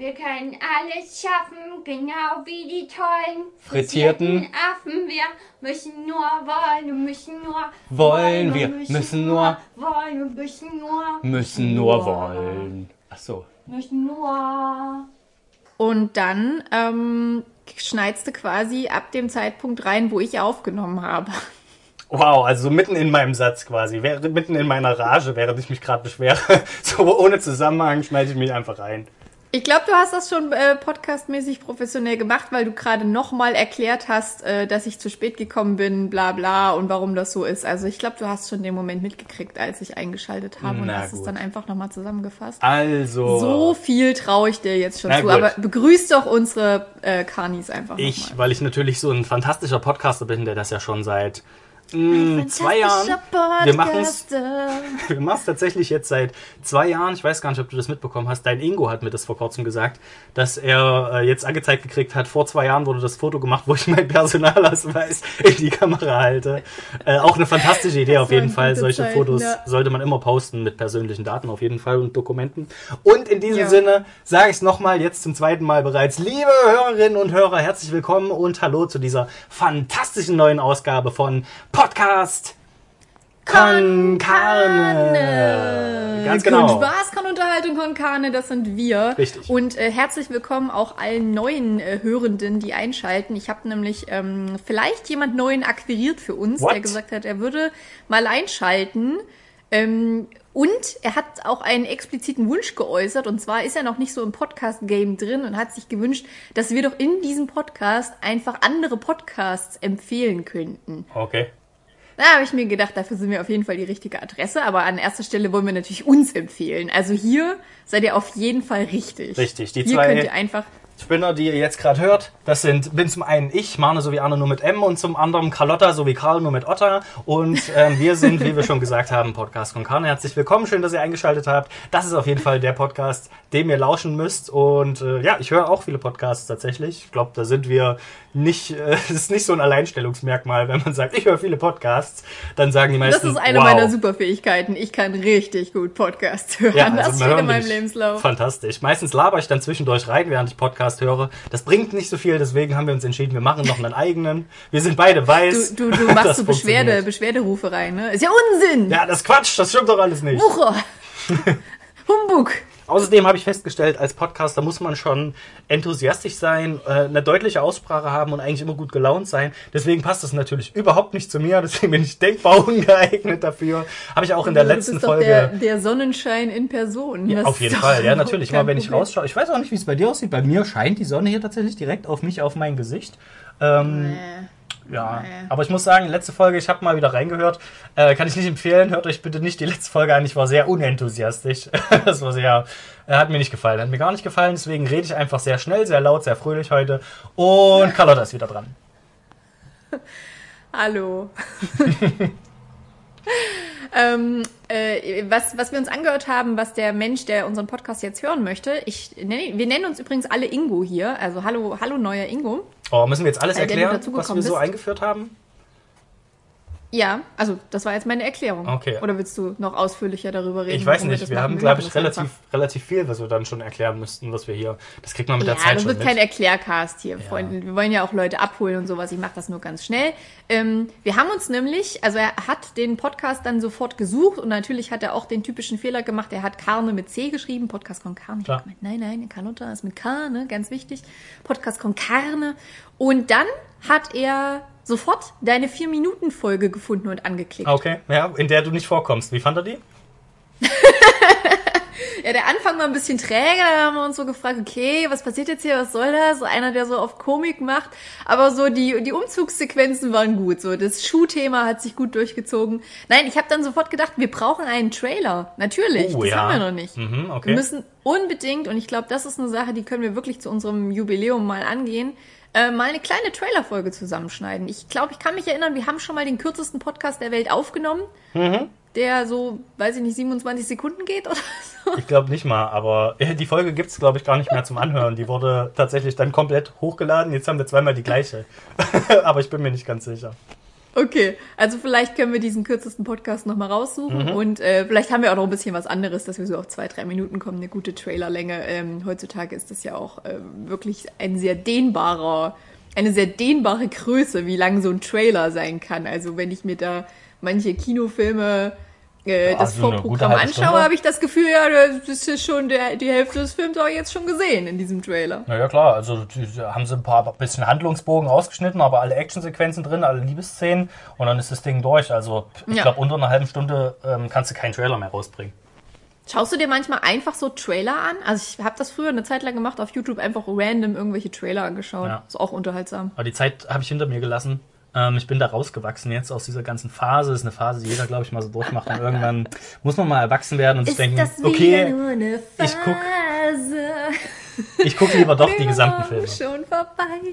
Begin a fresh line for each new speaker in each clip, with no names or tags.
Wir können alles schaffen, genau wie die tollen
Frittierten
Affen. Wir müssen nur wollen, wir müssen nur
Wollen, wir müssen nur-
wollen, wir müssen nur
müssen nur wollen. Ach so.
müssen nur.
Und dann ähm, schneidest du quasi ab dem Zeitpunkt rein, wo ich aufgenommen habe.
Wow, also so mitten in meinem Satz quasi, während, mitten in meiner Rage, während ich mich gerade beschwere, so ohne Zusammenhang schneide ich mich einfach rein.
Ich glaube, du hast das schon äh, podcastmäßig professionell gemacht, weil du gerade nochmal erklärt hast, äh, dass ich zu spät gekommen bin, bla bla und warum das so ist. Also ich glaube, du hast schon den Moment mitgekriegt, als ich eingeschaltet habe und hast es dann einfach nochmal zusammengefasst.
Also,
So viel traue ich dir jetzt schon zu.
gut.
Aber begrüß doch unsere äh, Kanis einfach
ich, weil ich natürlich so ein fantastischer Podcaster bin, der das ja schon seit mh, zwei Jahren. Wir machen's. Wir machen es tatsächlich jetzt seit zwei Jahren. Ich weiß gar nicht, ob du das mitbekommen hast. Dein Ingo hat mir das vor kurzem gesagt, dass er äh, jetzt angezeigt gekriegt hat. Vor zwei Jahren wurde das Foto gemacht, wo ich meinen Personalausweis in die Kamera halte. Äh, auch eine fantastische Idee auf jeden Fall. Solche
Zeiten,
Fotos
ja.
sollte man immer posten mit persönlichen Daten auf jeden Fall und Dokumenten. Und in diesem
Ja.
Sinne sage ich es nochmal, jetzt zum zweiten Mal bereits. Liebe Hörerinnen und Hörer, herzlich willkommen und hallo zu dieser fantastischen neuen Ausgabe von Podcast Con Carne. Ganz genau.
Con Spaß, Con Unterhaltung, Con Carne, das sind wir.
Richtig.
Und äh, herzlich willkommen auch allen neuen äh, Hörenden, die einschalten. Ich habe nämlich ähm, vielleicht jemand Neuen akquiriert für uns,
What?
der gesagt hat, er würde mal einschalten. Ähm, und er hat auch einen expliziten Wunsch geäußert. Und zwar ist er noch nicht so im Podcast-Game drin und hat sich gewünscht, dass wir doch in diesem Podcast einfach andere Podcasts empfehlen könnten.
Okay.
Da habe ich mir gedacht, dafür sind wir auf jeden Fall die richtige Adresse. Aber an erster Stelle wollen wir natürlich uns empfehlen. Also hier seid ihr auf jeden Fall richtig.
Richtig, die
hier
zwei-
könnt ihr einfach.
Spinner, die ihr jetzt gerade hört, das sind, bin zum einen ich, Marne sowie Arne nur mit M und zum anderen Carlotta sowie Karl nur mit Otta. Und ähm, wir sind, wie wir schon gesagt haben, Podcast con Carne. Herzlich willkommen, schön, dass ihr eingeschaltet habt. Das ist auf jeden Fall der Podcast, dem ihr lauschen müsst. Und äh, ja, ich höre auch viele Podcasts tatsächlich. Ich glaube, da sind wir nicht, äh, das ist nicht so ein Alleinstellungsmerkmal, wenn man sagt, ich höre viele Podcasts, dann sagen die
Das
meisten,
ist eine
wow.
meiner Superfähigkeiten. Ich kann richtig gut Podcasts hören.
Ja,
das
also man
steht in meinem. Lebenslauf.
Fantastisch. Meistens laber ich dann zwischendurch rein, während ich Podcast höre. Das bringt nicht so viel, deswegen haben wir uns entschieden, wir machen noch einen eigenen. Wir sind beide weiß.
Du, du, du machst so Beschwerde. Beschwerderufe rein, ne? Ist ja Unsinn!
Ja, das ist Quatsch, das stimmt doch alles nicht.
Wucher! Humbug!
Außerdem habe ich festgestellt, als Podcaster muss man schon enthusiastisch sein, äh, eine deutliche Aussprache haben und eigentlich immer gut gelaunt sein. Deswegen passt das natürlich überhaupt nicht zu mir, deswegen bin ich denkbar ungeeignet dafür. Habe ich auch in der
du
letzten
bist doch
Folge.
der, der Sonnenschein in Person.
Ja, auf jeden Fall, ja, natürlich. Immer wenn ich
Problem.
rausschaue. Ich weiß auch nicht, wie es bei dir aussieht. Bei mir scheint die Sonne hier tatsächlich direkt auf mich, auf mein Gesicht. Ähm,
Nee.
Ja,
Nee.
aber ich muss sagen, letzte Folge, ich habe mal wieder reingehört. Äh, kann ich nicht empfehlen. Hört euch bitte nicht die letzte Folge an. Ich war sehr unenthusiastisch. das war sehr, äh, hat mir nicht gefallen. Hat mir gar nicht gefallen. Deswegen rede ich einfach sehr schnell, sehr laut, sehr fröhlich heute. Und Carlotta ist wieder dran.
Hallo. ähm, äh, was, was wir uns angehört haben, was der Mensch, der unseren Podcast jetzt hören möchte, ich nenne, wir nennen uns übrigens alle Ingo hier. Also hallo, hallo neuer Ingo.
Oh, müssen wir jetzt alles erklären, was wir so
bist.
eingeführt haben?
Ja, also das war jetzt meine Erklärung.
Okay.
Oder willst du noch ausführlicher darüber reden?
Ich weiß nicht,
das
wir
machen?
haben, glaube ich,
das
relativ,
einfach.
relativ viel, was wir dann schon erklären müssten, was wir hier. Das kriegt man mit
Ja,
der Zeit
das
schon
wird
mit.
kein Erklärcast hier, Freunde. Wir wollen ja auch Leute abholen und sowas. Ich mache das nur ganz schnell. Ähm, wir haben uns nämlich, also er hat den Podcast dann sofort gesucht und natürlich hat er auch den typischen Fehler gemacht. Er hat Karne mit C geschrieben, Podcast con
Klar.
hab gemeint, nein, nein, Carlotta ist mit K, ne, ganz wichtig. Podcast con Carne. Und dann hat er sofort deine Vier-Minuten-Folge gefunden und angeklickt.
Okay, ja, in der du nicht vorkommst. Wie fand er die?
Ja, der Anfang war ein bisschen träger, da haben wir uns so gefragt, okay, was passiert jetzt hier, was soll das? Einer, der so auf Komik macht, aber so die, die Umzugssequenzen waren gut, so das Schuhthema hat sich gut durchgezogen. Nein, ich habe dann sofort gedacht, wir brauchen einen Trailer, natürlich,
Oh,
das
ja.
haben wir noch nicht.
Mhm, okay.
Wir müssen unbedingt, und ich glaube, das ist eine Sache, die können wir wirklich zu unserem Jubiläum mal angehen, äh, mal eine kleine Trailerfolge zusammenschneiden. Ich glaube, ich kann mich erinnern, wir haben schon mal den kürzesten Podcast der Welt aufgenommen, der so, weiß ich nicht, 27 Sekunden geht oder so.
Ich glaube nicht mal, aber äh, die Folge gibt's glaube ich, gar nicht mehr zum Anhören. Die wurde tatsächlich dann komplett hochgeladen. Jetzt haben wir zweimal die gleiche. aber ich bin mir nicht ganz sicher.
Okay, also vielleicht können wir diesen kürzesten Podcast nochmal raussuchen
Mhm.
und äh, vielleicht haben wir auch noch ein bisschen was anderes, dass wir so auf zwei, drei Minuten kommen, eine gute Trailerlänge. Ähm, heutzutage ist das ja auch ähm, wirklich ein sehr dehnbarer, eine sehr dehnbare Größe, wie lang so ein Trailer sein kann. Also wenn ich mir da manche Kinofilme äh,
Ja,
das
so eine gute
Vorprogramm anschaue, habe ich das Gefühl, ja, das ist schon der, die Hälfte des Films auch jetzt schon gesehen in diesem Trailer.
Naja, klar, also die, haben sie ein paar bisschen Handlungsbogen ausgeschnitten, aber alle Actionsequenzen drin, alle Liebesszenen und dann ist das Ding durch. Also ich
Ja.
glaube, unter einer halben Stunde ähm, kannst du keinen Trailer mehr rausbringen.
Schaust du dir manchmal einfach so Trailer an? Also ich habe das früher eine Zeit lang gemacht, auf YouTube einfach random irgendwelche Trailer angeschaut.
Ja.
Ist auch unterhaltsam.
Aber die Zeit habe ich hinter mir gelassen. Ähm, ich bin da rausgewachsen jetzt aus dieser ganzen Phase. Das ist eine Phase, die jeder, glaube ich, mal so durchmacht. Und irgendwann muss man mal erwachsen werden und sich denken, okay,
eine
ich guck-
Phase?
ich gucke lieber doch die gesamten Filme.
Schon vorbei.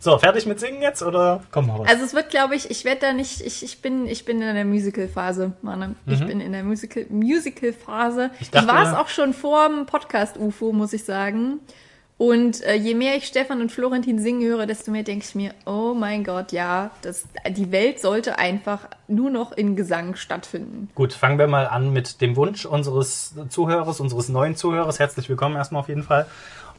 So, fertig mit Singen jetzt oder kommt noch was?
Also es wird, glaube ich, ich werde da nicht, ich, ich bin, ich bin in der Musical-Phase, Mann. Ich bin in der Musical, Musical-Phase. Ich,
dachte-
war es auch schon vor dem Podcast-UFO, muss ich sagen. Und äh, je mehr ich Stefan und Florentin singen höre, desto mehr denke ich mir, oh mein Gott, ja, das, die Welt sollte einfach nur noch in Gesang stattfinden.
Gut, fangen wir mal an mit dem Wunsch unseres Zuhörers, unseres neuen Zuhörers. Herzlich willkommen erstmal auf jeden Fall.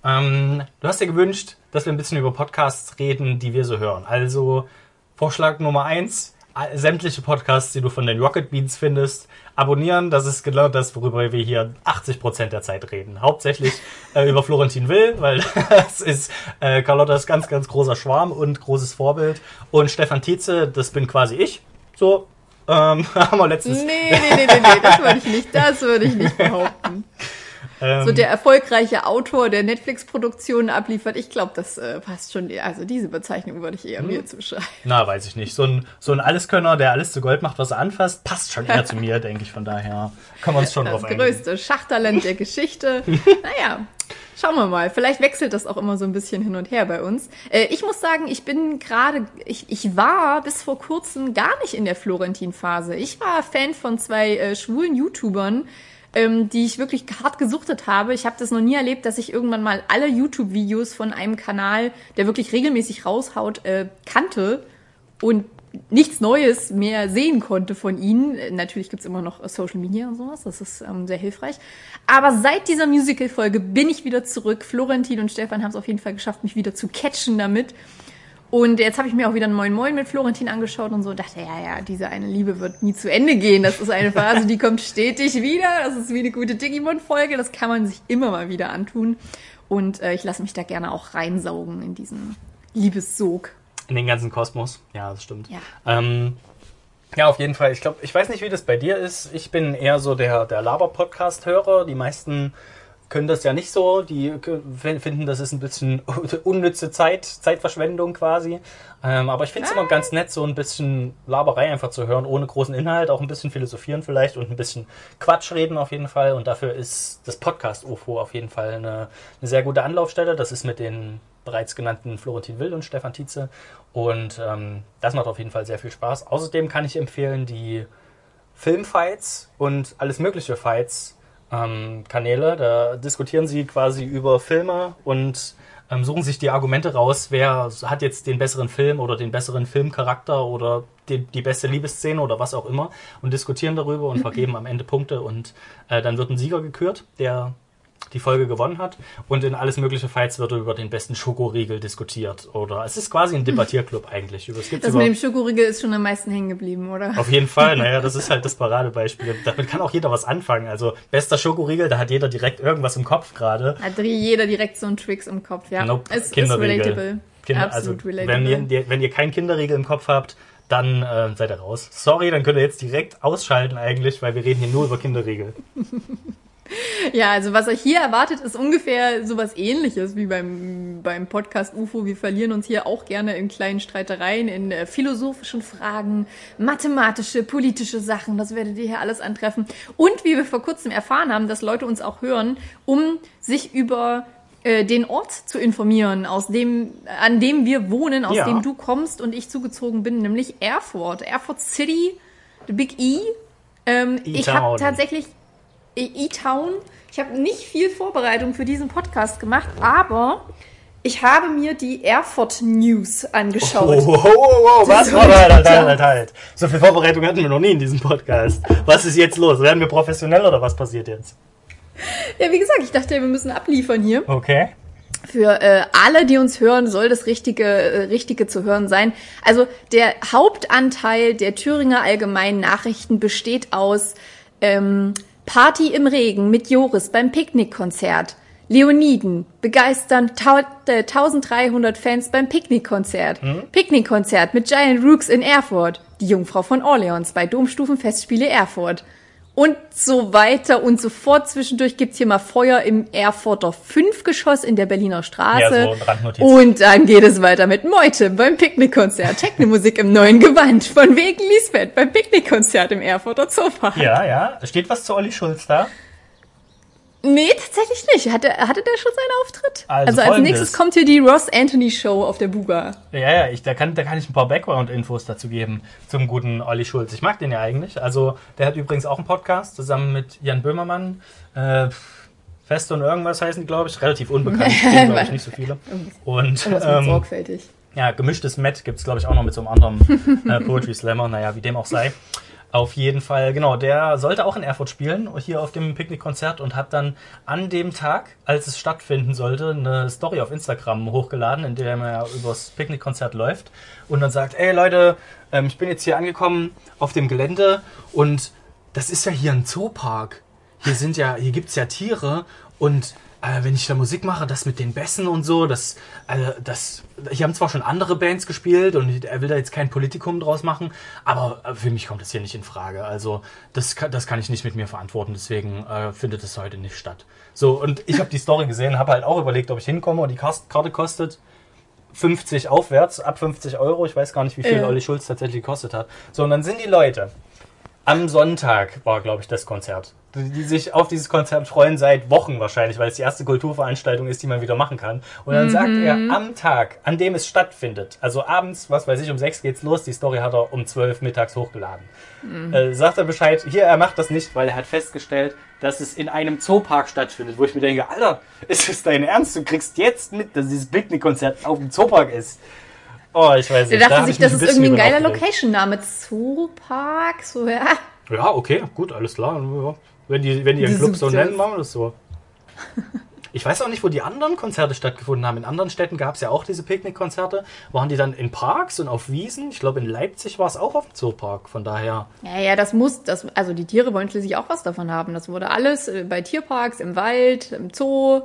Ähm, du hast dir gewünscht, dass wir ein bisschen über Podcasts reden, die wir so hören. Also Vorschlag Nummer eins: sämtliche Podcasts, die du von den Rocket Beans findest, abonnieren. Das ist genau das, worüber wir hier 80% der Zeit reden. Hauptsächlich äh, über Florentin Will, weil das ist äh, Carlottas ganz, ganz großer Schwarm und großes Vorbild. Und Stefan Tietze, das bin quasi ich. So, ähm, haben wir letztens.
Nee, nee, nee, nee, nee, das würde ich nicht, das würde ich nicht behaupten.
Ähm,
So der erfolgreiche Autor, der Netflix-Produktionen abliefert, ich glaube, das äh, passt schon. Also diese Bezeichnung würde ich eher
Hm.
mir zuschreiben.
Na, weiß ich nicht. So ein, so ein Alleskönner, der alles zu Gold macht, was er anfasst, passt schon eher zu mir, denke ich. Von daher können wir uns schon
Das
drauf einigen.
größte Schachtalent der Geschichte. naja, schauen wir mal. Vielleicht wechselt das auch immer so ein bisschen hin und her bei uns. Äh, ich muss sagen, ich bin gerade, ich, ich war bis vor kurzem gar nicht in der Florentin-Phase. Ich war Fan von zwei äh, schwulen YouTubern, ähm, die ich wirklich hart gesuchtet habe. Ich habe das noch nie erlebt, dass ich irgendwann mal alle YouTube-Videos von einem Kanal, der wirklich regelmäßig raushaut, äh, kannte und nichts Neues mehr sehen konnte von ihnen. Äh, Natürlich gibt's immer noch äh, Social Media und sowas, das ist ähm, sehr hilfreich. Aber seit dieser Musical-Folge bin ich wieder zurück. Florentin und Stefan haben es auf jeden Fall geschafft, mich wieder zu catchen damit. Und jetzt habe ich mir auch wieder ein Moin Moin mit Florentin angeschaut und so und dachte, ja, ja, diese eine Liebe wird nie zu Ende gehen. Das ist eine Phase, die kommt stetig wieder. Das ist wie eine gute Digimon-Folge. Das kann man sich immer mal wieder antun. Und äh, ich lasse mich da gerne auch reinsaugen in diesen Liebessog.
In den ganzen Kosmos. Ja, das stimmt.
Ja.
Ähm, ja, auf jeden Fall. Ich glaube, ich weiß nicht, wie das bei dir ist. Ich bin eher so der, der Laber-Podcast-Hörer. Die meisten können das ja nicht so. Die finden, das ist ein bisschen unnütze Zeit, Zeitverschwendung quasi. Ähm, aber ich finde es immer ganz nett, so ein bisschen Laberei einfach zu hören, ohne großen Inhalt, auch ein bisschen philosophieren vielleicht und ein bisschen Quatsch reden auf jeden Fall. Und dafür ist das Podcast-UFO auf jeden Fall eine, eine sehr gute Anlaufstelle. Das ist mit den bereits genannten Florentin Will und Stefan Tietze. Und ähm, das macht auf jeden Fall sehr viel Spaß. Außerdem kann ich empfehlen, die Filmfights und alles mögliche Fights ähm, Kanäle. Da diskutieren sie quasi über Filme und ähm, suchen sich die Argumente raus, wer hat jetzt den besseren Film oder den besseren Filmcharakter oder die, die beste Liebesszene oder was auch immer und diskutieren darüber und vergeben am Ende Punkte und äh, dann wird ein Sieger gekürt, der die Folge gewonnen hat und in alles mögliche Fights wird über den besten Schokoriegel diskutiert oder es ist quasi ein Debattierclub eigentlich. Über, es gibt's
Das
über,
mit dem Schokoriegel ist schon am meisten hängen geblieben, oder?
auf jeden Fall, naja, das ist halt das Paradebeispiel. Damit kann auch jeder was anfangen. Also bester Schokoriegel, da hat jeder direkt irgendwas im Kopf gerade.
Hat jeder direkt so einen Tricks im Kopf, ja.
Nope,
Es ist
Kinderriegel.
relatable.
Kinder,
Absolut
also,
relatable.
wenn ihr, wenn ihr keinen Kinderriegel im Kopf habt, dann äh, seid ihr raus. Sorry, dann könnt ihr jetzt direkt ausschalten eigentlich, weil wir reden hier nur über Kinderriegel.
Ja, also was euch hier erwartet, ist ungefähr sowas ähnliches wie beim, beim Podcast UFO. Wir verlieren uns hier auch gerne in kleinen Streitereien, in äh, philosophischen Fragen, mathematische, politische Sachen. Das werdet ihr hier alles antreffen. Und wie wir vor kurzem erfahren haben, dass Leute uns auch hören, um sich über äh, den Ort zu informieren, aus dem, an dem wir wohnen, aus
Ja.
dem du kommst und ich zugezogen bin, nämlich Erfurt. Erfurt City, the Big E. Ähm, ich habe tatsächlich E-Town. Ich habe nicht viel Vorbereitung für diesen Podcast gemacht, aber Ich habe mir die Erfurt News angeschaut.
Oh, oh, oh, oh, was? Oh, halt, halt,
total-
halt, halt. So viel Vorbereitung hatten wir noch nie in diesem Podcast. Was ist jetzt los? Werden wir professionell oder was passiert jetzt?
Ja, wie gesagt, ich dachte, wir müssen abliefern hier.
Okay.
Für äh, alle, die uns hören, soll das Richtige, äh, Richtige zu hören sein. Also der Hauptanteil der Thüringer Allgemeinen Nachrichten besteht aus ähm, Party im Regen mit Joris beim Picknickkonzert. Leoniden begeistern äh, 1300 Fans beim Picknickkonzert. Picknickkonzert mit Giant Rooks in Erfurt. Die Jungfrau von Orleans bei Domstufenfestspiele Erfurt. Und so weiter und so fort. Zwischendurch gibt's hier mal Feuer im Erfurter Fünfgeschoss in der Berliner Straße.
Ja, so
und dann geht es weiter mit Meute beim Picknickkonzert. Technomusik im neuen Gewand. Von wegen Lisbeth beim Picknickkonzert im Erfurter Zoopart.
Ja, ja. Steht was zu Olli Schulz da?
Nee, tatsächlich nicht. Hatte, hatte der schon seinen Auftritt?
Also
Also, als nächstes kommt hier die Ross Anthony Show auf der Buga.
Ja, ja, ich, da, kann, da kann ich ein paar Background-Infos dazu geben zum guten Olli Schulz. Ich mag den ja eigentlich. Also, der hat übrigens auch einen Podcast zusammen mit Jan Böhmermann. Äh, Fest und irgendwas heißen die, glaube ich. Relativ unbekannt. Kennen, glaube ich, nicht so viele. Und ähm,
sorgfältig.
ja, gemischtes Met gibt's glaube ich, auch noch mit so einem anderen äh, Poetry Slammer. Naja, wie dem auch sei. Auf jeden Fall, genau, der sollte auch in Erfurt spielen, hier auf dem Picknickkonzert und hat dann an dem Tag, als es stattfinden sollte, eine Story auf Instagram hochgeladen, in der er übers Picknickkonzert läuft und dann sagt, ey Leute, ähm, ich bin jetzt hier angekommen auf dem Gelände und das ist ja hier ein Zoopark. Hier sind ja, hier gibt's ja Tiere und äh, wenn ich da Musik mache, das mit den Bässen und so, das, äh, das, hier haben zwar schon andere Bands gespielt und er will da jetzt kein Politikum draus machen, aber äh, für mich kommt das hier nicht in Frage. Also das, kann- das kann ich nicht mit mir verantworten, deswegen äh, findet es heute nicht statt. So, und ich habe die Story gesehen, habe halt auch überlegt, ob ich hinkomme und die Karte kostet 50 aufwärts, ab 50 Euro. Ich weiß gar nicht, wie viel
Ja.
Olli Schulz tatsächlich gekostet hat. So, und dann sind die Leute. Am Sonntag war, glaube ich, das Konzert. Die, die sich auf dieses Konzert freuen seit Wochen wahrscheinlich, weil es die erste Kulturveranstaltung ist, die man wieder machen kann. Und dann sagt er am Tag, an dem es stattfindet, also abends, was weiß ich, um sechs geht's los, die Story hat er um zwölf mittags hochgeladen. Äh, sagt er Bescheid, hier, er macht das nicht, weil er hat festgestellt, dass es in einem Zoopark stattfindet, wo ich mir denke, Alter, ist es dein Ernst? Du kriegst jetzt mit, dass dieses Picknickkonzert auf dem Zoopark ist. Oh, ich weiß
Der
nicht. da
dachte
hab
sich, das ist irgendwie ein geiler. Location-Name. Zoopark, so, ja.
Ja, okay, gut, alles klar. Wenn die, wenn die ihren Club so nennen, machen wir das so. Ich weiß auch nicht, wo die anderen Konzerte stattgefunden haben. In anderen Städten gab es ja auch diese Picknickkonzerte. Waren die dann in Parks und auf Wiesen? Ich glaube, in Leipzig war es auch auf dem Zoopark. Von daher.
Ja, ja, das muss, das, also die Tiere wollen schließlich auch was davon haben. Das wurde alles äh, bei Tierparks, im Wald, im Zoo,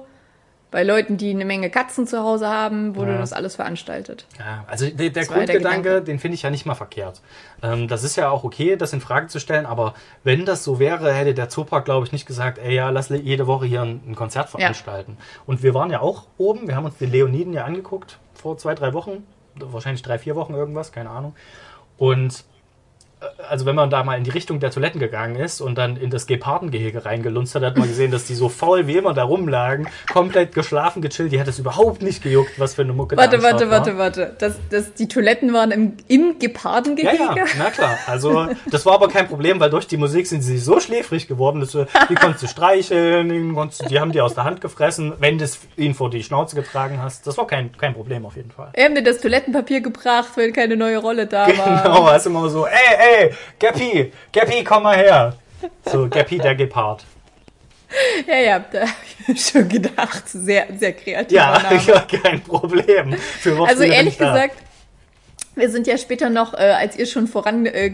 bei Leuten, die eine Menge Katzen zu Hause haben, wurde
Ja.
das alles veranstaltet.
Ja, also der, der Grundgedanke,
Gedanke.
den finde ich ja nicht mal verkehrt. Ähm, das ist ja auch okay, das in Frage zu stellen, aber wenn das so wäre, hätte der Zoopark, glaube ich, nicht gesagt, ey ja, lass jede Woche hier ein, ein Konzert veranstalten. Und wir waren ja auch oben, wir haben uns die Leoniden ja angeguckt vor zwei, drei Wochen, wahrscheinlich drei, vier Wochen irgendwas, keine Ahnung. Und also wenn man da mal in die Richtung der Toiletten gegangen ist und dann in das Gepardengehege reingelunzt hat, hat man gesehen, dass die so faul wie immer da rumlagen, komplett geschlafen, gechillt. Die hat es überhaupt nicht gejuckt, was für eine Mucke da
Warte, warte,
war.
warte, warte. Das, das, die Toiletten waren im, im
Ja,
Gepardengehege?
ja, na klar. Also, das war aber kein Problem, weil durch die Musik sind sie so schläfrig geworden, dass du, die konntest du streicheln, die, konntest, die haben die aus der Hand gefressen, wenn du es ihnen vor die Schnauze getragen hast. Das war kein, kein Problem auf jeden Fall.
Wir haben dir das Toilettenpapier gebracht, wenn keine neue Rolle da war.
Genau, hast du immer so, ey, ey, Gappy, Gappy, komm mal her. So, Gappy, der Gepard.
Ja, ja, da hab ich mir schon gedacht. Sehr, sehr kreativer
Ja, ja, kein Problem. Für
Also ehrlich
ich da.
gesagt, wir sind ja später noch, äh, als ihr schon voran äh,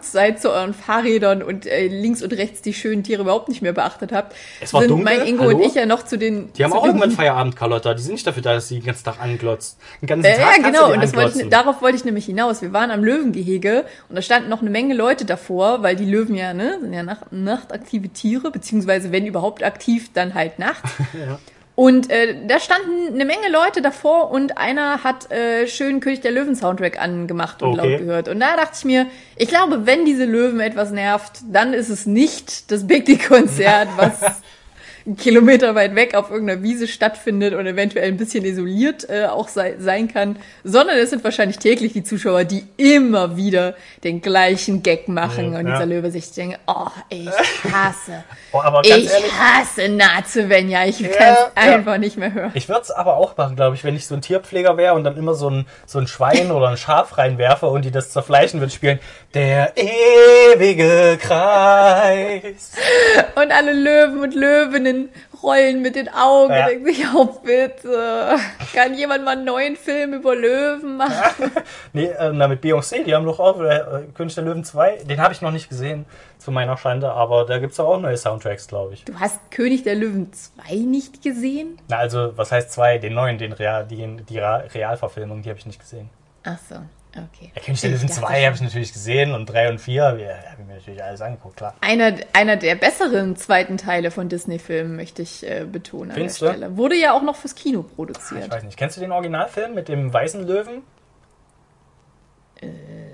seid zu euren Fahrrädern und äh, links und rechts die schönen Tiere überhaupt nicht mehr beachtet habt,
Es war
sind
dunkel,
mein Ingo
hallo?
und ich ja noch zu den.
Die haben auch irgendwann Feierabend, Carlotta. Die sind nicht dafür da, dass sie den ganzen Tag anglotzt. Den ganzen
äh,
Tag
ja, genau. Und das wollte ich, darauf wollte ich nämlich hinaus. Wir waren am Löwengehege und da standen noch eine Menge Leute davor, weil die Löwen ja, ne, sind ja nacht, nachtaktive Tiere, beziehungsweise wenn überhaupt aktiv, dann halt nachts.
Ja.
Und äh, da standen eine Menge Leute davor und einer hat äh, schön König der Löwen Soundtrack angemacht und
Okay.
laut gehört. Und da dachte ich mir, ich glaube, wenn diese Löwen etwas nervt, dann ist es nicht das Big D Konzert, was einen Kilometer weit weg auf irgendeiner Wiese stattfindet und eventuell ein bisschen isoliert äh, auch sei, sein kann, sondern es sind wahrscheinlich täglich die Zuschauer, die immer wieder den gleichen Gag machen
Ja,
und
ja.
dieser Löwe sich denkt, oh, ich hasse,
Oh,
ich
ehrlich,
hasse Nazi-Venja, ich
Ja,
kann es
ja.
einfach nicht mehr hören.
ich würde es aber auch machen, glaube ich, wenn ich so ein Tierpfleger wäre und dann immer so ein, so ein Schwein oder ein Schaf reinwerfe und die das zerfleischen wird spielen. Der ewige Kreis.
Und alle Löwen und Löwinnen rollen mit den Augen
Ja.
denken sich, oh bitte, kann jemand mal einen neuen Film über Löwen machen?
Nee, äh, na, mit Beyoncé, die haben doch auch äh, König der Löwen 2. Den habe ich noch nicht gesehen, zu meiner Schande, aber da gibt's doch auch neue Soundtracks, glaube ich.
Du hast König der Löwen 2 nicht gesehen?
Na, also, was heißt 2? Den neuen, den Real, die, die Realverfilmung, die habe ich nicht gesehen.
Ach so, okay.
Der König der
Ich
2
schon.
habe ich natürlich gesehen und 3 und 4 ja, habe ich mir natürlich alles angeguckt, klar.
Einer, einer der besseren zweiten Teile von Disney-Filmen, möchte ich äh, betonen an
Findest
der
du?
Stelle. Wurde ja auch noch fürs Kino
Ich
produziert.
weiß nicht. Kennst du den Originalfilm mit dem weißen Löwen?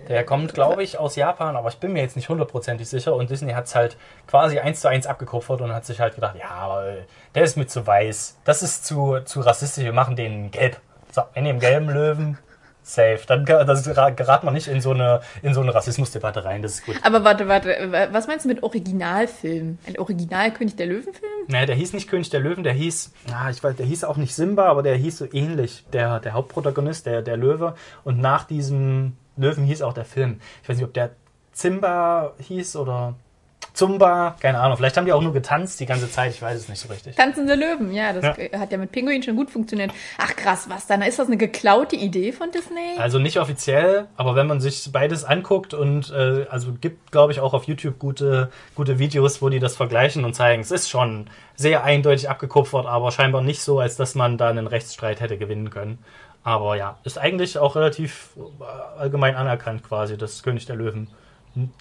Der kommt, glaube ich, aus Japan, aber ich bin mir jetzt nicht hundertprozentig sicher. Und Disney hat es halt quasi eins zu eins abgekupfert und hat sich halt gedacht, ja, äh, der ist mir zu weiß. Das ist zu, zu rassistisch, wir machen den gelb. So, wir nehmen gelben Löwen. Safe. Dann das gerät man nicht in so eine, in so eine Rassismusdebatte rein. Das ist gut.
Aber warte, warte, was meinst du mit Originalfilm? Ein Original-König der Löwen-Film?
Naja, der hieß nicht König der Löwen, der hieß, ah, ich weiß, der hieß auch nicht Simba, aber der hieß so ähnlich, der, der Hauptprotagonist, der, der Löwe. Und nach diesem Löwen hieß auch der Film. Ich weiß nicht, ob der Zimba hieß oder Zumba, keine Ahnung. Vielleicht haben die auch nur getanzt die ganze Zeit, ich weiß es nicht so richtig.
Tanzende Löwen, ja, das
Ja.
hat ja mit Pinguin schon gut funktioniert. Ach krass, was dann? Ist das eine geklaute Idee von Disney?
Also nicht offiziell, aber wenn man sich beides anguckt und äh, also gibt, glaube ich, auch auf YouTube gute, gute Videos, wo die das vergleichen und zeigen, es ist schon sehr eindeutig abgekupfert, aber scheinbar nicht so, als dass man da einen Rechtsstreit hätte gewinnen können. Aber ja, ist eigentlich auch relativ äh, allgemein anerkannt quasi, dass König der Löwen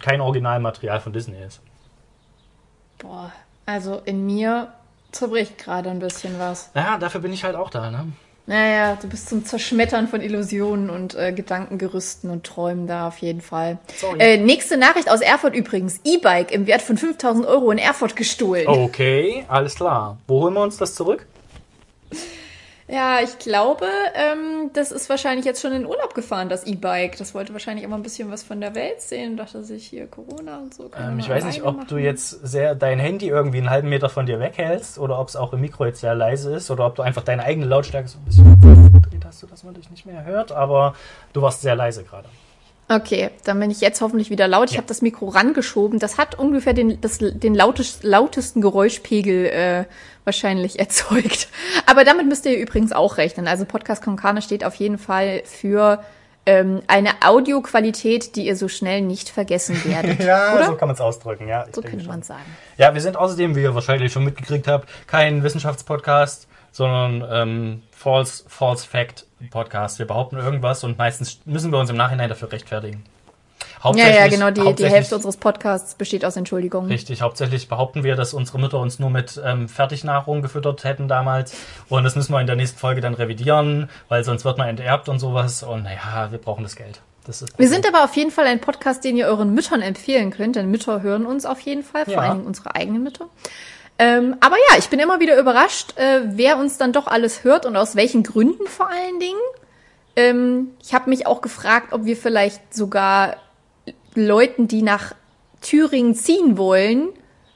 kein Originalmaterial von Disney ist.
Boah, also in mir zerbricht gerade ein bisschen was.
Ja, dafür bin ich halt auch da, ne?
Naja, du bist zum Zerschmettern von Illusionen und äh, Gedankengerüsten und Träumen da auf jeden Fall. Äh, nächste Nachricht aus Erfurt übrigens. E-Bike im Wert von 5000 Euro in Erfurt gestohlen.
Okay, alles klar. Wo holen wir uns das zurück?
Ja, ich glaube, ähm, das ist wahrscheinlich jetzt schon in Urlaub gefahren, das E-Bike. Das wollte wahrscheinlich immer ein bisschen was von der Welt sehen. Dachte sich hier Corona und so.
Ähm, ich weiß nicht, ob du
machen.
jetzt sehr dein Handy irgendwie einen halben Meter von dir weghältst oder ob es auch im Mikro jetzt sehr leise ist oder ob du einfach deine eigene Lautstärke so ein bisschen gedreht hast, sodass man dich nicht mehr hört. Aber du warst sehr leise gerade.
Okay, dann bin ich jetzt hoffentlich wieder laut. Ich
Ja.
habe das Mikro rangeschoben. Das hat ungefähr den, das, den lautest, lautesten Geräuschpegel äh, wahrscheinlich erzeugt. Aber damit müsst ihr übrigens auch rechnen. Also Podcast Konkane steht auf jeden Fall für ähm, eine Audioqualität, die ihr so schnell nicht vergessen werdet.
Ja,
Oder?
so kann man es ausdrücken, ja.
So könnte man sagen.
Ja, wir sind außerdem, wie ihr wahrscheinlich schon mitgekriegt habt, kein Wissenschaftspodcast, sondern ähm, False, False Fact Podcast. Wir behaupten irgendwas und meistens müssen wir uns im Nachhinein dafür rechtfertigen.
Ja,
Hauptsächlich-
ja, genau. Die, die Hälfte unseres Podcasts besteht aus Entschuldigungen.
Richtig, hauptsächlich behaupten wir, dass unsere Mütter uns nur mit ähm, Fertignahrung gefüttert hätten damals. Und das müssen wir in der nächsten Folge dann revidieren, weil sonst wird man enterbt und sowas. Und naja, wir brauchen das Geld. Das ist
Wir sind aber auf jeden Fall ein Podcast, den ihr euren Müttern empfehlen könnt, denn Mütter hören uns auf jeden Fall, vor
Ja.
allen Dingen unsere eigenen Mütter. Ähm, aber ja, ich bin immer wieder überrascht, äh, wer uns dann doch alles hört und aus welchen Gründen vor allen Dingen. Ähm, ich habe mich auch gefragt, ob wir vielleicht sogar Leuten, die nach Thüringen ziehen wollen,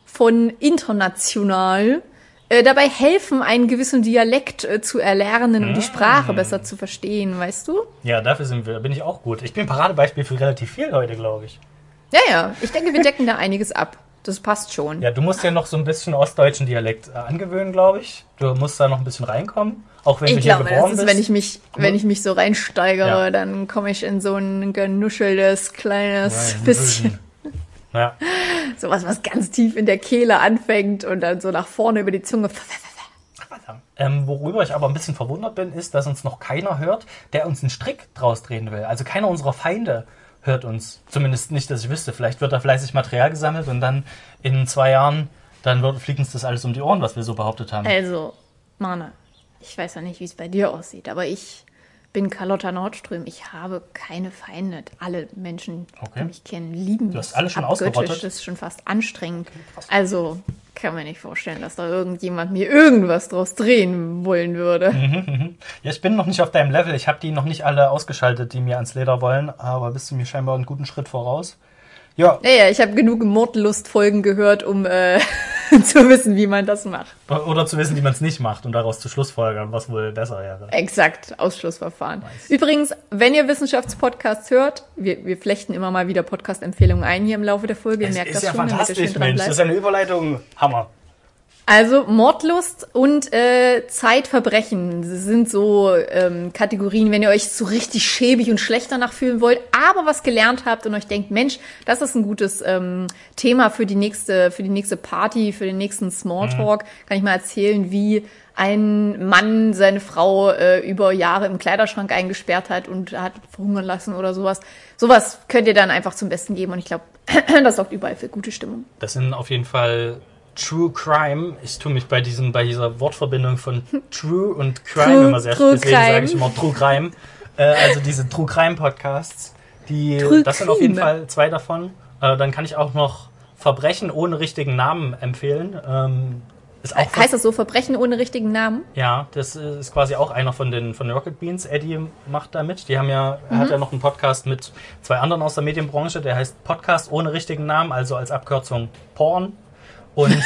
von international, äh, dabei helfen, einen gewissen Dialekt äh, zu erlernen und die Sprache besser zu verstehen, weißt du?
ja, dafür sind wir, bin ich auch gut. Ich bin ein Paradebeispiel für relativ viel heute, glaube ich.
Ja, ja, ich denke, wir decken da einiges ab. Das passt schon.
Ja, du musst ja noch so ein bisschen ostdeutschen Dialekt äh, angewöhnen, glaube ich. Du musst da noch ein bisschen reinkommen. Auch wenn
Ich
du hier
glaube,
geboren
das ist,
bist.
wenn ich mich, wenn ich mich so reinsteigere,
Ja.
dann komme ich in so ein genuscheltes, kleines
Ja,
bisschen.
Ja.
Sowas, was ganz tief in der Kehle anfängt und dann so nach vorne über die Zunge.
Ähm, worüber ich aber ein bisschen verwundert bin, ist, dass uns noch keiner hört, der uns einen Strick draus drehen will. Also keiner unserer Feinde hört uns. Zumindest nicht, dass ich wüsste. Vielleicht wird da fleißig Material gesammelt und dann in zwei Jahren, dann wird, fliegt uns das alles um die Ohren, was wir so behauptet haben.
Also, Mana, ich weiß ja nicht, wie es bei dir aussieht, aber ich bin Carlotta Nordström. Ich habe keine Feinde. Alle Menschen,
Okay.
die mich kennen, lieben
Du hast
mich
alle schon
abgöttisch.
ausgerottet?
Das ist schon fast anstrengend. also kann man nicht vorstellen, dass da irgendjemand mir irgendwas draus drehen wollen würde.
Ja, ich bin noch nicht auf deinem Level. Ich habe die noch nicht alle ausgeschaltet, die mir ans Leder wollen, aber bist du mir scheinbar einen guten Schritt voraus. Ja,
Naja, ich habe genug Mordlust-Folgen gehört, um äh, zu wissen, wie man das macht.
oder zu wissen, wie man es nicht macht und daraus zu Schlussfolgern, was wohl besser wäre.
Exakt, Ausschlussverfahren. Übrigens, wenn ihr Wissenschaftspodcasts hört, wir, wir flechten immer mal wieder Podcast-Empfehlungen ein hier im Laufe der Folge. Ihr
Das
merkt
ist
das
ja
schon,
fantastisch, Mensch. Das ist eine Überleitung. Hammer.
Also Mordlust und äh, Zeitverbrechen sind so ähm, Kategorien, wenn ihr euch so richtig schäbig und schlecht danach fühlen wollt, aber was gelernt habt und euch denkt, Mensch, das ist ein gutes ähm, Thema für die nächste, für die nächste Party, für den nächsten Smalltalk, kann ich mal erzählen, wie ein Mann seine Frau äh, über Jahre im Kleiderschrank eingesperrt hat und hat verhungern lassen oder sowas. Sowas könnt ihr dann einfach zum Besten geben und ich glaube, das sorgt überall für gute Stimmung.
Das sind auf jeden Fall True Crime. Ich tue mich bei diesem, bei dieser Wortverbindung von True und Crime
True-
immer sehr
True
Deswegen sage
Crime.
ich immer True Crime. Äh, also diese True Crime Podcasts. Die,
True
das sind auf jeden
Crime.
Fall zwei davon. Äh, dann kann ich auch noch Verbrechen ohne richtigen Namen empfehlen. Ähm,
Heißt das so, Verbrechen ohne richtigen Namen?
Ja, das ist quasi auch einer von den, von den Rocket Beans. Eddie macht da mit. Die haben ja, er hat ja noch einen Podcast mit zwei anderen aus der Medienbranche, der heißt Podcast ohne richtigen Namen, also als Abkürzung Porn. Und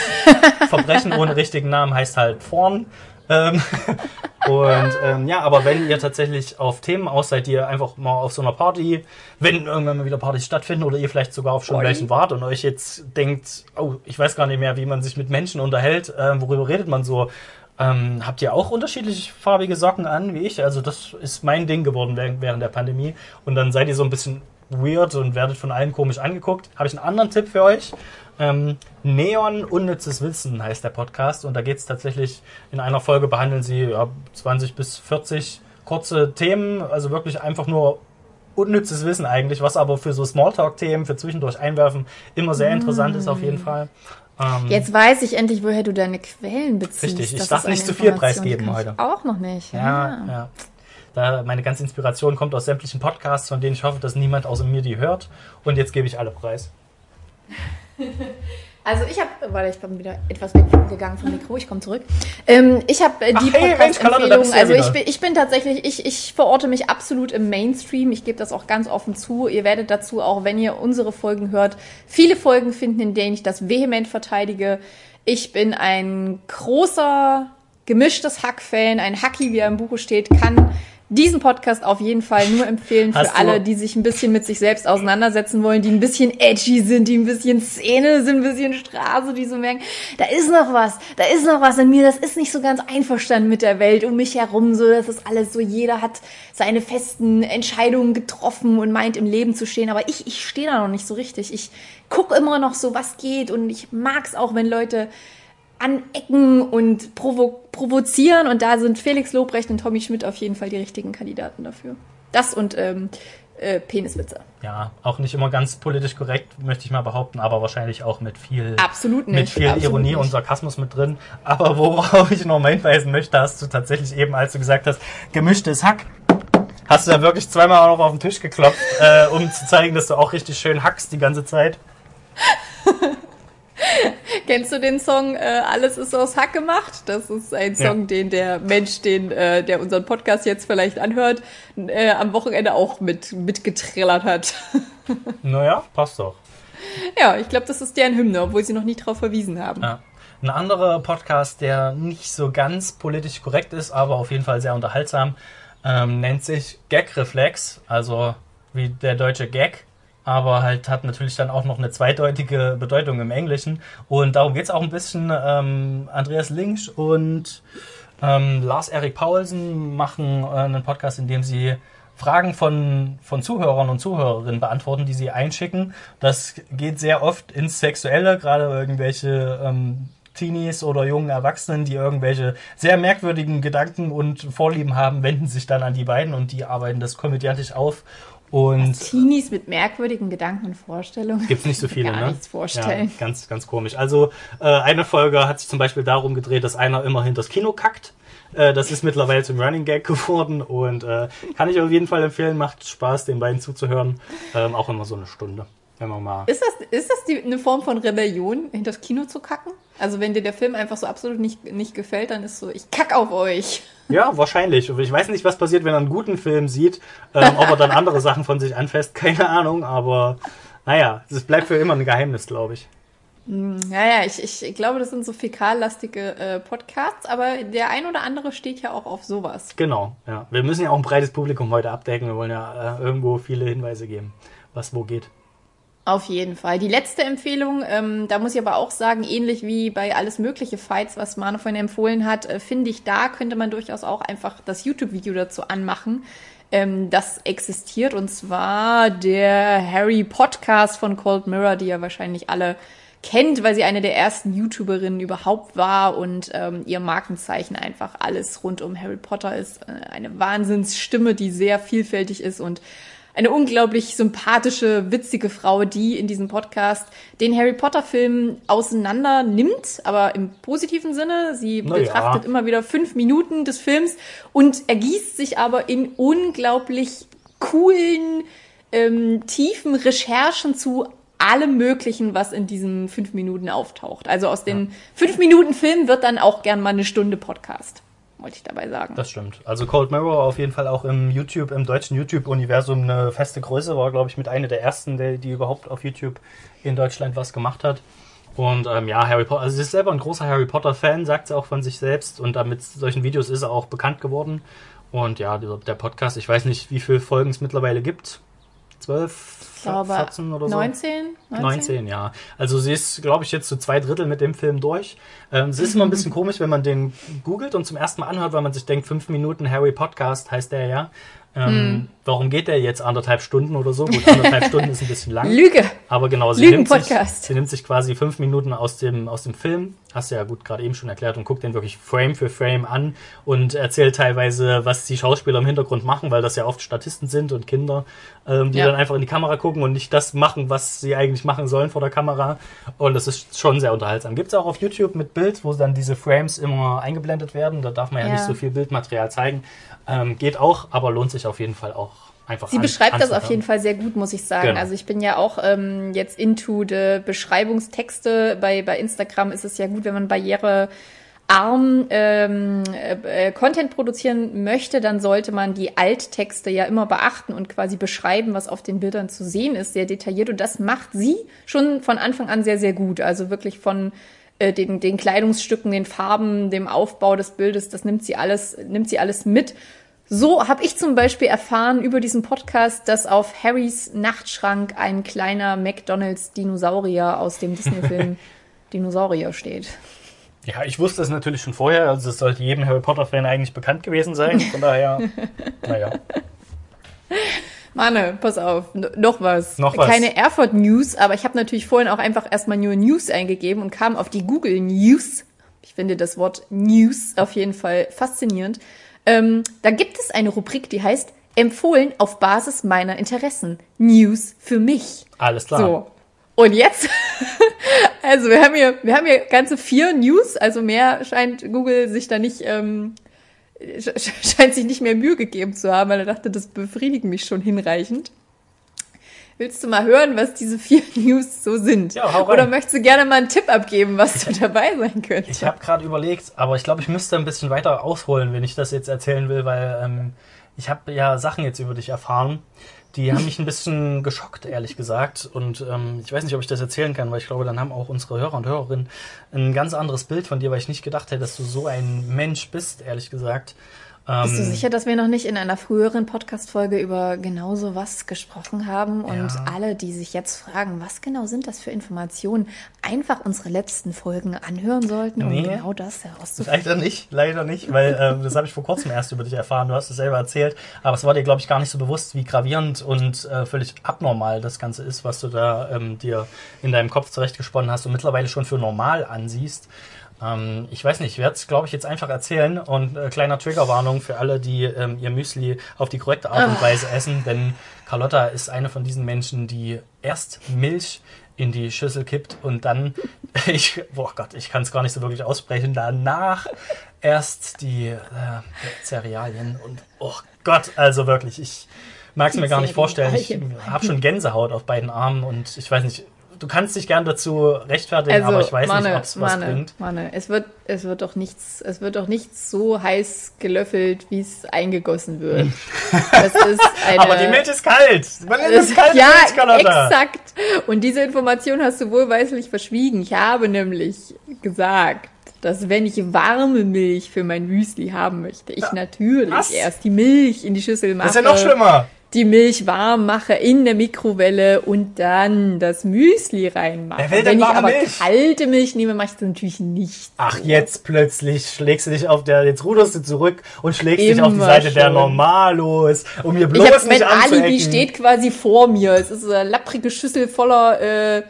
Verbrechen ohne richtigen Namen heißt halt Porn. Ähm, und ähm, ja, aber wenn ihr tatsächlich auf Themen aus seid, die ihr einfach mal auf so einer Party, wenn irgendwann mal wieder Partys stattfinden oder ihr vielleicht sogar auf schon
Party.
welchen wart und euch jetzt denkt, oh, ich weiß gar nicht mehr, wie man sich mit Menschen unterhält, ähm, worüber redet man so, ähm, habt ihr auch unterschiedlich farbige Socken an wie ich? Also das ist mein Ding geworden während, während der Pandemie. Und dann seid ihr so ein bisschen weird und werdet von allen komisch angeguckt. Habe ich einen anderen Tipp für euch. Ähm, Neon Unnützes Wissen heißt der Podcast. Und da geht es tatsächlich, in einer Folge behandeln sie ja, 20 bis 40 kurze Themen. Also wirklich einfach nur unnützes Wissen eigentlich, was aber für so Smalltalk-Themen, für zwischendurch einwerfen, immer sehr interessant ist auf jeden Fall. Ähm,
Jetzt weiß ich endlich, woher du deine Quellen beziehst.
Richtig, ich darf nicht zu viel preisgeben heute.
Auch noch nicht.
Ja, ja. Da meine ganze Inspiration kommt aus sämtlichen Podcasts, von denen ich hoffe, dass niemand außer mir die hört. Und jetzt gebe ich alle preis.
Also ich habe, warte, ich bin wieder etwas weggegangen vom Mikro, ich komme zurück. Ähm, ich habe äh, die Podcast-Empfehlung, also ich bin, ich bin tatsächlich, ich, ich verorte mich absolut im Mainstream. Ich gebe das auch ganz offen zu. Ihr werdet dazu, auch wenn ihr unsere Folgen hört, viele Folgen finden, in denen ich das vehement verteidige. Ich bin ein großer gemischtes Hack-Fan, ein Hacki, wie er im Buche steht, kann diesen Podcast auf jeden Fall nur empfehlen für alle, die sich ein bisschen mit sich selbst auseinandersetzen wollen, die ein bisschen edgy sind, die ein bisschen Szene sind, ein bisschen Straße, die so merken, da ist noch was, da ist noch was in mir, das ist nicht so ganz einverstanden mit der Welt um mich herum, so, das ist alles so, jeder hat seine festen Entscheidungen getroffen und meint im Leben zu stehen, aber ich, ich stehe da noch nicht so richtig. Ich gucke immer noch so, was geht und ich mag's auch, wenn Leute anecken und provo provozieren und da sind Felix Lobrecht und Tommy Schmidt auf jeden Fall die richtigen Kandidaten dafür. Das und ähm, äh, Peniswitze.
Ja, auch nicht immer ganz politisch korrekt, möchte ich mal behaupten, aber wahrscheinlich auch mit viel,
Absolut nicht.
mit viel
Absolut
Ironie
nicht.
und Sarkasmus mit drin. Aber worauf ich noch mal hinweisen möchte, hast du tatsächlich eben, als du gesagt hast, gemischtes Hack, hast du da wirklich zweimal auch noch auf den Tisch geklopft, äh, um zu zeigen, dass du auch richtig schön hackst die ganze Zeit.
Kennst du den Song äh, Alles ist aus Hack gemacht? Das ist ein Song,
Ja.
den der Mensch, den, äh, der unseren Podcast jetzt vielleicht anhört, äh, am Wochenende auch mit mitgetrillert hat.
Naja, passt doch.
ja, ich glaube, das ist deren Hymne, obwohl sie noch nie darauf verwiesen haben.
Ja. Ein anderer Podcast, der nicht so ganz politisch korrekt ist, aber auf jeden Fall sehr unterhaltsam, ähm, nennt sich Gag Reflex, also wie der deutsche Gag, aber halt hat natürlich dann auch noch eine zweideutige Bedeutung im Englischen. Und darum geht es auch ein bisschen. Ähm, Andreas Links und ähm, Lars-Erik Paulsen machen äh, einen Podcast, in dem sie Fragen von, von Zuhörern und Zuhörerinnen beantworten, die sie einschicken. Das geht sehr oft ins Sexuelle, gerade irgendwelche ähm, Teenies oder jungen Erwachsenen, die irgendwelche sehr merkwürdigen Gedanken und Vorlieben haben, wenden sich dann an die beiden und die arbeiten das komödiantisch auf. Und
Teenies mit merkwürdigen Gedanken und Vorstellungen.
Gibt's nicht so viele,
Gar
ne?
nichts vorstellen.
Ja, ganz, ganz komisch. Also äh, eine Folge hat sich zum Beispiel darum gedreht, dass einer immer hinters Kino kackt. Äh, das ist mittlerweile zum Running Gag geworden und äh, kann ich auf jeden Fall empfehlen. Macht Spaß, den beiden zuzuhören. Ähm, auch immer so eine Stunde. Wenn man mal.
Ist das, ist das die, eine Form von Rebellion, hinter das Kino zu kacken? Also wenn dir der Film einfach so absolut nicht, nicht gefällt, dann ist so, ich kack auf euch.
Ja, wahrscheinlich. Ich weiß nicht, was passiert, wenn er einen guten Film sieht, ähm, ob er dann andere Sachen von sich anfasst, keine Ahnung, aber naja, es bleibt für immer ein Geheimnis, glaube ich.
Ja, ja, ich, ich glaube, das sind so fäkallastige äh, Podcasts, aber der ein oder andere steht ja auch auf sowas.
Genau, ja. Wir müssen ja auch ein breites Publikum heute abdecken. Wir wollen ja äh, irgendwo viele Hinweise geben, was wo geht.
Auf jeden Fall. Die letzte Empfehlung, ähm, da muss ich aber auch sagen, ähnlich wie bei alles mögliche Fights, was Manu vorhin empfohlen hat, äh, finde ich, da könnte man durchaus auch einfach das YouTube-Video dazu anmachen. Ähm, das existiert und zwar der Harry Podcast von Cold Mirror, die ja wahrscheinlich alle kennt, weil sie eine der ersten YouTuberinnen überhaupt war und ähm, ihr Markenzeichen einfach alles rund um Harry Potter ist. Äh, eine Wahnsinnsstimme, die sehr vielfältig ist und eine unglaublich sympathische, witzige Frau, die in diesem Podcast den Harry Potter Film auseinander nimmt, aber im positiven Sinne. Sie
Na
betrachtet
ja.
immer wieder fünf Minuten des Films und ergießt sich aber in unglaublich coolen, ähm, tiefen Recherchen zu allem Möglichen, was in diesen fünf Minuten auftaucht. Also aus den fünf Minuten Film wird dann auch gern mal eine Stunde Podcast. Wollte ich dabei sagen.
Das stimmt. Also Cold Mirror auf jeden Fall auch im YouTube, im deutschen YouTube-Universum eine feste Größe, war, glaube ich, mit einer der ersten, der, die überhaupt auf YouTube in Deutschland was gemacht hat. Und ähm, ja, Harry Potter, also sie ist selber ein großer Harry Potter-Fan, sagt sie auch von sich selbst. Und damit solchen Videos ist er auch bekannt geworden. Und ja, der Podcast, ich weiß nicht, wie viele Folgen es mittlerweile gibt. 12,
Ich glaube,
14 oder so?
19?
19, ja. Also sie ist, glaube ich, jetzt zu zwei Drittel mit dem Film durch. Ähm, es ist immer ein bisschen komisch, wenn man den googelt und zum ersten Mal anhört, weil man sich denkt, fünf Minuten Harry Podcast heißt der ja. Ähm, Warum geht der jetzt anderthalb Stunden oder so? Gut, anderthalb Stunden ist ein bisschen lang.
Lüge.
Aber genau, sie nimmt, sich, sie nimmt sich quasi fünf Minuten aus dem, aus dem Film, hast du ja gut gerade eben schon erklärt, und guckt den wirklich Frame für Frame an und erzählt teilweise, was die Schauspieler im Hintergrund machen, weil das ja oft Statisten sind und Kinder, ähm, die
Ja.
dann einfach in die Kamera gucken und nicht das machen, was sie eigentlich machen sollen vor der Kamera. Und das ist schon sehr unterhaltsam. Gibt es auch auf YouTube mit Bild, wo dann diese Frames immer eingeblendet werden. Da darf man ja,
Ja.
nicht so viel Bildmaterial zeigen. Ähm, geht auch, aber lohnt sich auf jeden Fall auch einfach
Sie
an-
beschreibt das auf
anzuhören.
jeden Fall sehr gut, muss ich sagen.
Genau.
Also ich bin ja auch ähm, jetzt into the Beschreibungstexte. Bei, bei Instagram ist es ja gut, wenn man barrierearm ähm, äh, äh, Content produzieren möchte, dann sollte man die Alttexte ja immer beachten und quasi beschreiben, was auf den Bildern zu sehen ist, sehr detailliert. Und das macht sie schon von Anfang an sehr, sehr gut. Also wirklich von äh, den, den Kleidungsstücken, den Farben, dem Aufbau des Bildes, das nimmt sie alles, nimmt sie alles mit. So habe ich zum Beispiel erfahren über diesen Podcast, dass auf Harrys Nachtschrank ein kleiner McDonalds-Dinosaurier aus dem Disney-Film Dinosaurier steht.
Ja, ich wusste es natürlich schon vorher, also es sollte jedem Harry Potter-Fan eigentlich bekannt gewesen sein. Von daher, naja.
Manne, pass auf, noch was.
Noch was.
Keine Erfurt News, aber ich habe natürlich vorhin auch einfach erstmal nur News eingegeben und kam auf die Google News. Ich finde das Wort News auf jeden Fall faszinierend. Ähm, da gibt es eine Rubrik, die heißt Empfohlen auf Basis meiner Interessen. News für mich.
Alles klar.
So. Und jetzt, also wir haben hier, wir haben hier ganze vier News, also mehr scheint Google sich da nicht, ähm, sch- sch- scheint sich nicht mehr Mühe gegeben zu haben, weil er dachte, das befriedigt mich schon hinreichend. Willst du mal hören, was diese vier News so sind?
Ja, hau rein.
Oder möchtest du gerne mal einen Tipp abgeben, was da dabei sein könnte?
Ich habe gerade überlegt, aber ich glaube, ich müsste ein bisschen weiter ausholen, wenn ich das jetzt erzählen will, weil ähm, ich habe ja Sachen jetzt über dich erfahren, die haben mich ein bisschen geschockt, ehrlich gesagt. Und ähm, ich weiß nicht, ob ich das erzählen kann, weil ich glaube, dann haben auch unsere Hörer und Hörerinnen ein ganz anderes Bild von dir, weil ich nicht gedacht hätte, dass du so ein Mensch bist, ehrlich gesagt.
Bist du
Ähm,
sicher, dass wir noch nicht in einer früheren Podcast-Folge über genau so was gesprochen haben? Und
Ja.
alle, die sich jetzt fragen, was genau sind das für Informationen, einfach unsere letzten Folgen anhören sollten, um
Nee.
genau das herauszufinden.
Leider nicht, leider nicht, weil ähm, das habe ich vor kurzem erst über dich erfahren. Du hast es selber erzählt, aber es war dir, glaube ich, gar nicht so bewusst, wie gravierend und äh, völlig abnormal das Ganze ist, was du da ähm, dir in deinem Kopf zurechtgesponnen hast und mittlerweile schon für normal ansiehst. Ähm, ich weiß nicht, ich werde es, glaube ich, jetzt einfach erzählen und äh, kleiner Triggerwarnung für alle, die ähm, ihr Müsli auf die korrekte Art und Weise essen, denn Carlotta ist eine von diesen Menschen, die erst Milch in die Schüssel kippt und dann, ich, boah Gott, ich kann es gar nicht so wirklich aussprechen, danach erst die äh, Cerealien und oh Gott, also wirklich, ich mag es mir gar nicht vorstellen. Ich habe schon Gänsehaut auf beiden Armen und ich weiß nicht, du kannst dich gern dazu rechtfertigen,
Also,
aber ich weiß
Manne,
nicht, ob es was
Manne,
bringt.
Manne, es wird, es wird doch nichts, es wird doch nichts so heiß gelöffelt, wie es eingegossen wird. Das ist eine,
Aber die Milch ist kalt.
Das,
es kalte
ja,
Milch,
exakt. Und diese Information hast du wohlweislich verschwiegen. Ich habe nämlich gesagt, dass wenn ich warme Milch für mein Müsli haben möchte, ich natürlich
was?
erst die Milch in die Schüssel mache.
Das ist ja noch schlimmer.
Die Milch warm mache in der Mikrowelle und dann das Müsli reinmache.
Wer will denn
wenn ich aber
Milch?
kalte Milch nehme, mache ich das natürlich nicht.
Ach, jetzt plötzlich schlägst du dich auf der, jetzt ruderst du zurück und schlägst dich auf die
Immer
Seite der
schon.
Normalos, um mir
Ich
bloß
mein
nicht
Alibi
anzuecken.
steht quasi vor mir. Es ist eine lapprige Schüssel voller, äh,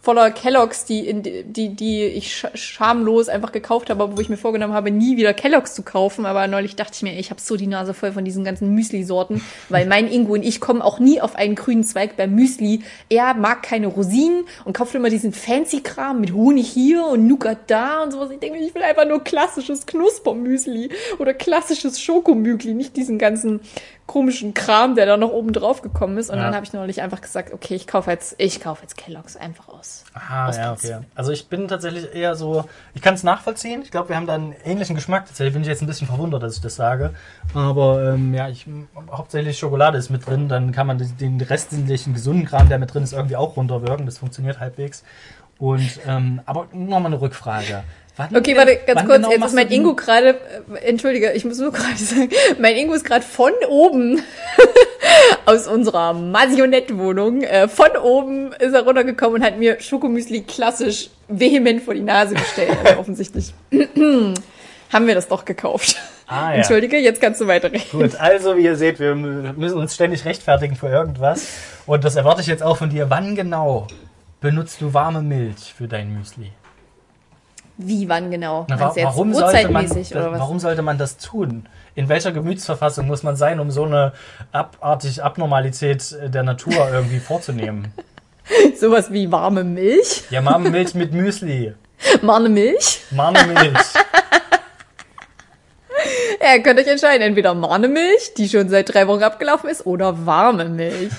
voller Kelloggs, die, in, die, die ich sch schamlos einfach gekauft habe, wo ich mir vorgenommen habe, nie wieder Kelloggs zu kaufen. Aber neulich dachte ich mir, ich habe so die Nase voll von diesen ganzen Müsli-Sorten, weil mein Ingo und ich kommen auch nie auf einen grünen Zweig beim Müsli. Er mag keine Rosinen und kauft immer diesen Fancy-Kram mit Honig hier und Nougat da und sowas. Ich denke, mir, ich will einfach nur klassisches Knuspermüsli oder klassisches Schokomügli, nicht diesen ganzen komischen Kram, der da noch oben drauf gekommen ist. Und
Ja.
dann habe ich neulich einfach gesagt, okay, ich kaufe jetzt, ich kaufe jetzt Kellogg's einfach aus.
Ah,
aus
ja, okay. Also ich bin tatsächlich eher so, ich kann es nachvollziehen. Ich glaube, wir haben da einen ähnlichen Geschmack. Tatsächlich bin ich jetzt ein bisschen verwundert, dass ich das sage. Aber ähm, ja, ich, hauptsächlich Schokolade ist mit drin. Dann kann man den restlichen gesunden Kram, der mit drin ist, irgendwie auch runterwirken. Das funktioniert halbwegs. Und ähm, aber nochmal eine Rückfrage. Wann,
Okay, warte, ganz kurz.
genau
Jetzt ist mein Ingo gerade, äh, entschuldige, ich muss nur gerade sagen, mein Ingo ist gerade von oben aus unserer Masionette-Wohnung, äh, von oben ist er runtergekommen und hat mir Schokomüsli klassisch vehement vor die Nase gestellt. Also offensichtlich haben wir das doch gekauft.
Ah, ja.
Entschuldige, jetzt kannst du weiterreden.
Gut, also wie ihr seht, wir müssen uns ständig rechtfertigen für irgendwas. Und das erwarte ich jetzt auch von dir. Wann genau benutzt du warme Milch für dein Müsli?
Wie, wann genau?
Na, wa warum, sollte man, warum sollte man das tun? In welcher Gemütsverfassung muss man sein, um so eine abartige Abnormalität äh, der Natur irgendwie vorzunehmen?
Sowas wie warme Milch?
Ja, warme Milch mit Müsli.
Warme Milch?
Warme Milch.
Ja, ihr könnt euch entscheiden, entweder Marnemilch, die schon seit drei Wochen abgelaufen ist, oder warme Milch.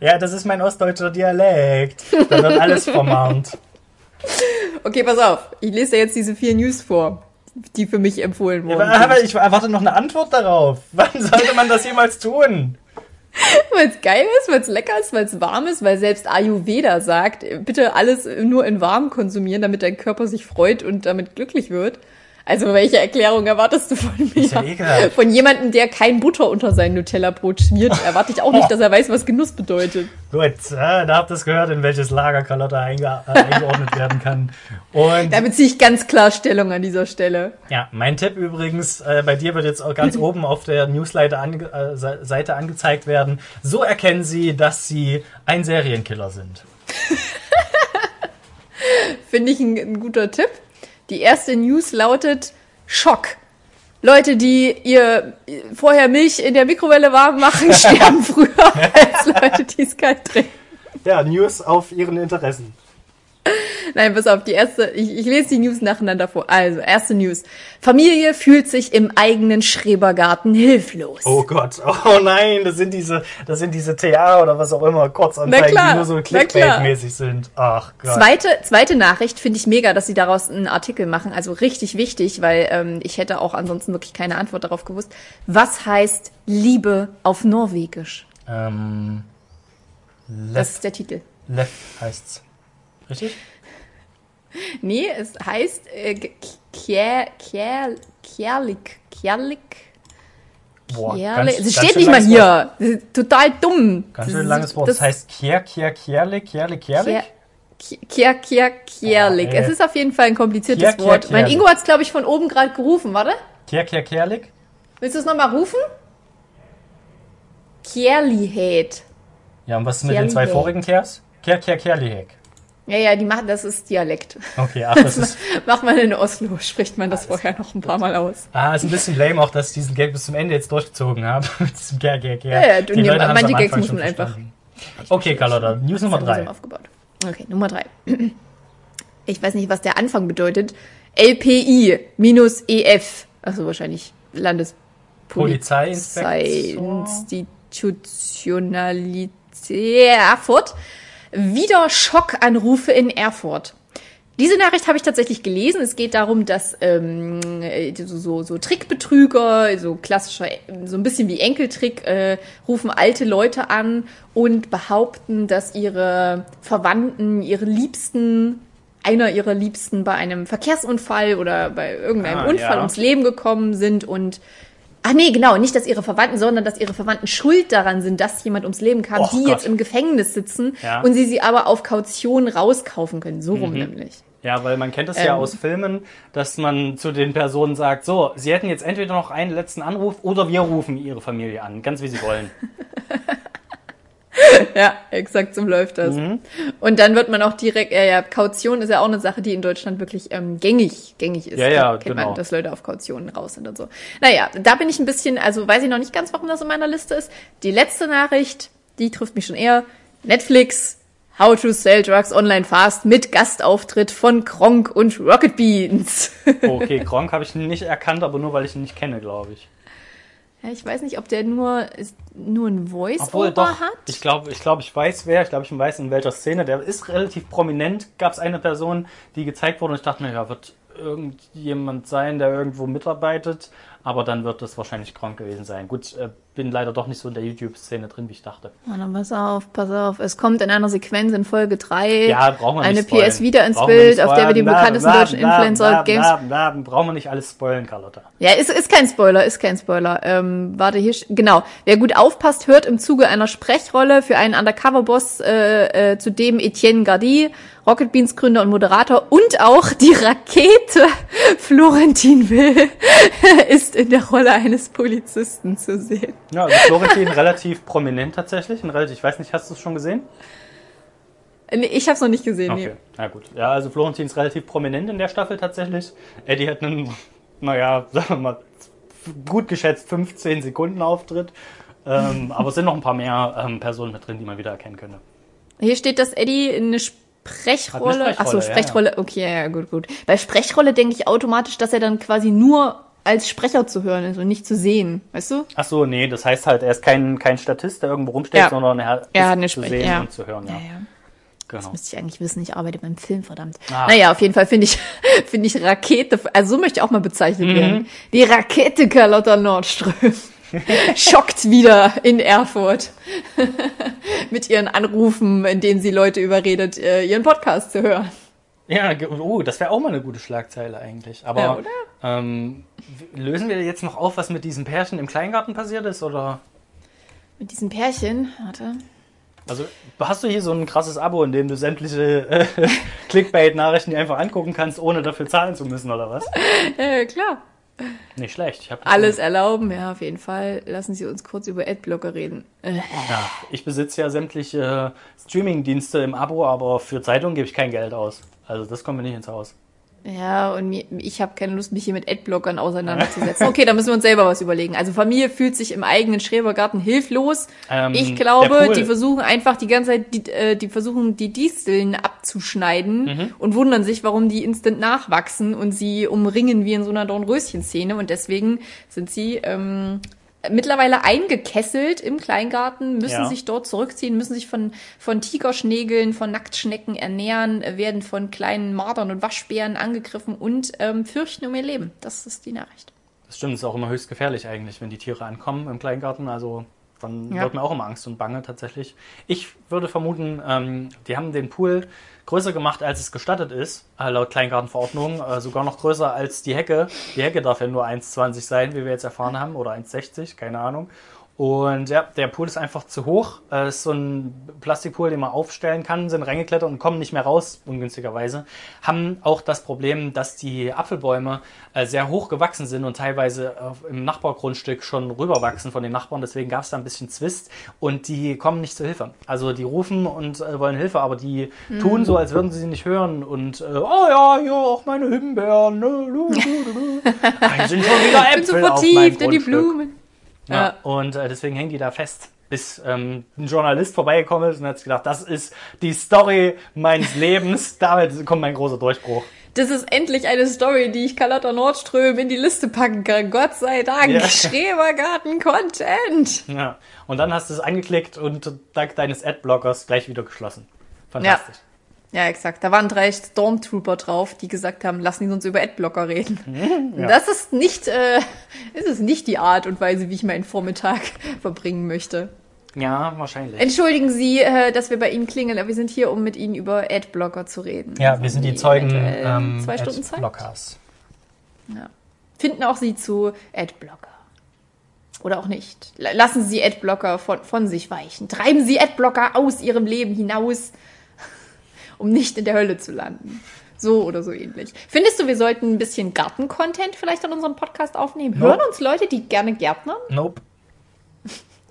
Ja, das ist mein ostdeutscher Dialekt. Da wird alles vermahnt.
Okay, pass auf. Ich lese dir jetzt diese vier News vor, die für mich empfohlen wurden.
Aber ich erwarte noch eine Antwort darauf. Wann sollte man das jemals tun?
Weil es geil ist, weil es lecker ist, weil es warm ist, weil selbst Ayurveda sagt, bitte alles nur in warm konsumieren, damit dein Körper sich freut und damit glücklich wird. Also welche Erklärung erwartest du von mir?
Ist ja.
Von jemandem, der kein Butter unter sein Nutella-Brot schmiert, erwarte ich auch nicht, dass er weiß, was Genuss bedeutet.
Gut, äh, da habt ihr es gehört, in welches Lager Carlotta einge äh, eingeordnet werden kann. Und
Da beziehe ich ganz klar Stellung an dieser Stelle.
ja, mein Tipp übrigens, äh, bei dir wird jetzt auch ganz oben auf der Newsleiter ange äh, Se- Seite angezeigt werden. So erkennen Sie, dass Sie ein Serienkiller sind.
Finde ich ein, ein guter Tipp. Die erste News lautet Schock. Leute, die ihr vorher Milch in der Mikrowelle warm machen, sterben früher als Leute, die es kalt trinken.
Ja, News auf Ihren Interessen.
Nein, pass auf, die erste, ich, ich lese die News nacheinander vor. Also, erste News. Familie fühlt sich im eigenen Schrebergarten hilflos.
Oh Gott, oh nein, das sind diese, das sind diese TA oder was auch immer, Kurzanzeigen,
klar,
die nur so. Clickbait-mäßig sind. Ach Gott.
Zweite, zweite Nachricht finde ich mega, dass sie daraus einen Artikel machen. Also richtig wichtig, weil ähm, ich hätte auch ansonsten wirklich keine Antwort darauf gewusst. Was heißt Liebe auf Norwegisch?
Ähm,
Das
Left,
ist der Titel.
Left heißt's. Richtig?
Nee, es heißt äh, Kjerlik. Kjerlik.
Boah, ganz-
Es
ganz
steht nicht mal hier. Das total dumm.
Ganz
Das
schön langes Wort. Das, heißt Kier, Kier, Kierlik, Kierlik, Kierlik?
Kier, Kier, Kjerlik.
Ey.
es ist auf jeden Fall ein kompliziertes Wort. Mein. Ingo hat es, glaube ich, von oben gerade gerufen. Warte.
Kier, Kier, Kierlik?
Willst du es nochmal rufen? Kjerlihet.
Ja, und was ist mit den zwei
Kierlik.
vorigen Kiers? Kier, Kier, Kierlik.
Ja, ja, die machen, das ist Dialekt.
Okay, ach, das ist,
Macht man in Oslo, spricht man das vorher noch ein paar Mal aus.
ah, ist ein bisschen lame auch, dass ich diesen Gag bis zum Ende jetzt durchgezogen habe. Mit diesem Kier, Kier, Kier.
Ja, ja, du,
Die haben's
manche Gags muss
schon
man einfach-.
Okay, Carlotta, News Nummer drei.
aufgebaut. Okay, Nummer drei. Ich weiß nicht, was der Anfang bedeutet. LPI minus EF, also wahrscheinlich
Polizeiinspektion.
Institutionalität Erfurt. Wieder Schockanrufe in Erfurt. Diese Nachricht habe ich tatsächlich gelesen. Es geht darum, dass ähm, so, so, so Trickbetrüger, so klassischer, so ein bisschen wie Enkeltrick, äh, rufen alte Leute an und behaupten, dass ihre Verwandten, ihre Liebsten, einer ihrer Liebsten bei einem Verkehrsunfall oder bei irgendeinem
Ah,
Unfall
ja.
ums Leben gekommen sind und Ach nee, genau, nicht, dass ihre Verwandten, sondern dass ihre Verwandten schuld daran sind, dass jemand ums Leben kam,
Och
die
Gott.
jetzt im Gefängnis sitzen
Ja.
und sie sie aber auf Kaution rauskaufen können. So
Mhm.
rum nämlich.
Ja, weil man kennt es ja
Ähm.
aus Filmen, dass man zu den Personen sagt, so, sie hätten jetzt entweder noch einen letzten Anruf oder wir rufen ihre Familie an, ganz wie sie wollen.
Ja, exakt so läuft das.
Mhm.
Und dann wird man auch direkt, ja, ja, Kaution ist ja auch eine Sache, die in Deutschland wirklich ähm, gängig, gängig ist.
Ja, ja,
kennt
genau.
man, dass Leute auf Kautionen raus sind und so. Naja, da bin ich ein bisschen, also weiß ich noch nicht ganz, warum das in meiner Liste ist. Die letzte Nachricht, die trifft mich schon eher. Netflix, How to Sell Drugs Online Fast mit Gastauftritt von Kronk und Rocket Beans.
Okay, Gronk habe ich nicht erkannt, aber nur weil ich ihn nicht kenne, glaube ich.
Ja, ich weiß nicht, ob der nur, ist, nur ein Voice-Over hat.
ich glaube, ich, glaub, ich weiß wer, ich glaube, ich weiß in welcher Szene. Der ist relativ prominent. Gab es eine Person, die gezeigt wurde und ich dachte mir, ja, wird irgendjemand sein, der irgendwo mitarbeitet. Aber dann wird das wahrscheinlich Gronk gewesen sein. Gut, äh, bin leider doch nicht so in der YouTube-Szene drin, wie ich dachte.
Oh, dann pass auf, pass auf. Es kommt in einer Sequenz in Folge 3
Ja, brauchen wir
eine. PS wieder ins
Brauchen
Bild, auf der wir den
spoilern.
bekanntesten deutschen Influencer Games.
brauchen wir nicht alles spoilen, Carlotta.
Ja, ist, ist kein Spoiler, ist kein Spoiler. Ähm, warte, hier, genau. Wer gut aufpasst, hört im Zuge einer Sprechrolle für einen Undercover-Boss, äh, äh, zu dem Etienne Gardy, Rocket Beans Gründer und Moderator und auch die Rakete Florentin Will ist in der Rolle eines Polizisten zu sehen.
Ja, also Florentin relativ prominent tatsächlich. Ein relativ, ich weiß nicht, hast du es schon gesehen?
Nee, ich hab's noch nicht gesehen.
Okay, na gut. Ja, also Florentin ist relativ prominent in der Staffel tatsächlich. Eddie hat einen, naja, sagen wir mal, gut geschätzt 15 Sekunden Auftritt. Ähm, aber es sind noch ein paar mehr ähm, Personen mit drin, die man wieder erkennen könnte.
Nee. Hier steht, dass Eddie eine Sprechrolle.
Eine
Ach so,
Sprechrolle, ja,
Sprechrolle. Okay, ja, ja, gut, gut. Bei Sprechrolle denke ich automatisch, dass er dann quasi nur als Sprecher zu hören ist und nicht zu sehen. Weißt du?
Ach so, nee, das heißt halt, er ist kein, kein Statist, der irgendwo rumsteht,
Ja.
sondern er,
Er
ist
hat eine
zu
Sprech-
sehen
ja.
und zu hören. Ja.
Ja, ja.
Genau.
Müsste ich eigentlich wissen, ich arbeite beim Film, verdammt.
Ah.
Naja, auf jeden Fall finde ich, finde ich Rakete, also so möchte ich auch mal bezeichnet
Mhm.
werden. Die Rakete Carlotta Nordström schockt wieder in Erfurt mit ihren Anrufen, in denen sie Leute überredet, äh, ihren Podcast zu hören.
Ja, oh, das wäre auch mal eine gute Schlagzeile eigentlich. Aber
Ja,
ähm, lösen wir jetzt noch auf, was mit diesem Pärchen im Kleingarten passiert ist? Oder?
Mit diesem Pärchen, warte.
Also hast du hier so ein krasses Abo, in dem du sämtliche äh, Clickbait-Nachrichten dir einfach angucken kannst, ohne dafür zahlen zu müssen, oder was?
Äh, klar.
Nicht schlecht. Ich
Alles erlauben, ja, auf jeden Fall. Lassen Sie uns kurz über Adblocker reden. Äh,
Ja, ich besitze ja sämtliche Streaming-Dienste im Abo, aber für Zeitungen gebe ich kein Geld aus. Also das kommt mir nicht ins Haus.
Ja, und ich habe keine Lust, mich hier mit Adblockern auseinanderzusetzen. Okay, da müssen wir uns selber was überlegen. Also Familie fühlt sich im eigenen Schrebergarten hilflos.
Ähm,
ich glaube, die versuchen einfach die ganze Zeit, die, äh, die versuchen die Disteln abzuschneiden
Mhm.
und wundern sich, warum die instant nachwachsen und sie umringen wie in so einer Dornröschen-Szene. Und deswegen sind sie ähm, mittlerweile eingekesselt im Kleingarten, müssen
Ja.
sich dort zurückziehen, müssen sich von, von Tigerschnägeln, von Nacktschnecken ernähren, äh, werden von kleinen Mardern und Waschbären angegriffen und ähm, fürchten um ihr Leben. Das ist die Nachricht.
Das stimmt, ist auch immer höchst gefährlich eigentlich, wenn die Tiere ankommen im Kleingarten. Also dann
Ja.
wird mir auch immer Angst und Bange tatsächlich. Ich würde vermuten, ähm, die haben den Pool größer gemacht, als es gestattet ist, äh, laut Kleingartenverordnung. Äh, sogar noch größer als die Hecke. Die Hecke darf ja nur 1,20 sein, wie wir jetzt erfahren haben, oder 1,60, keine Ahnung. Und ja, der Pool ist einfach zu hoch. Es ist so ein Plastikpool, den man aufstellen kann, sind reingeklettert und kommen nicht mehr raus, ungünstigerweise. Haben auch das Problem, dass die Apfelbäume äh, sehr hoch gewachsen sind und teilweise äh, im Nachbargrundstück schon rüberwachsen von den Nachbarn. Deswegen gab es da ein bisschen Zwist und die kommen nicht zur Hilfe. Also die rufen und äh, wollen Hilfe, aber die tun so, als würden sie sie nicht hören und äh, oh ja, ja, auch meine Himbeeren. Ne, lu, lu, lu, lu. Ah, hier sind schon wieder
bin so
Äpfel auf meinem
in die
Grundstück.
Blumen.
Ja, und äh, deswegen hängen die da fest. Bis ähm, ein Journalist vorbeigekommen ist und hat sich gedacht, das ist die Story meines Lebens. Damit kommt mein großer Durchbruch.
Das ist endlich eine Story, die ich Carlotta Nordström in die Liste packen kann. Gott sei Dank.
Ja.
Schrebergarten-Content.
Ja. Und dann hast du es angeklickt und dank deines Adblockers gleich wieder geschlossen. Fantastisch.
Ja, exakt. Da waren drei Stormtrooper drauf, die gesagt haben, lassen die uns über Adblocker reden.
ja.
Das ist nicht, äh, ist nicht die Art und Weise, wie ich meinen Vormittag verbringen möchte.
Ja, wahrscheinlich.
Entschuldigen Sie, äh, dass wir bei Ihnen klingeln, aber wir sind hier, um mit Ihnen über Adblocker zu reden.
Ja,
Also
wir sind die
haben
Zeugen ähm,
zwei Stunden Zeit.
Adblockers.
Ja. Finden auch Sie zu Adblocker. Oder auch nicht. La- Lassen Sie Adblocker von, von sich weichen. Treiben Sie Adblocker aus Ihrem Leben hinaus, um nicht in der Hölle zu landen. So oder so ähnlich. Findest du, wir sollten ein bisschen Garten-Content vielleicht an unserem Podcast aufnehmen?
Nope.
Hören uns Leute, die gerne Gärtnern?
Nope.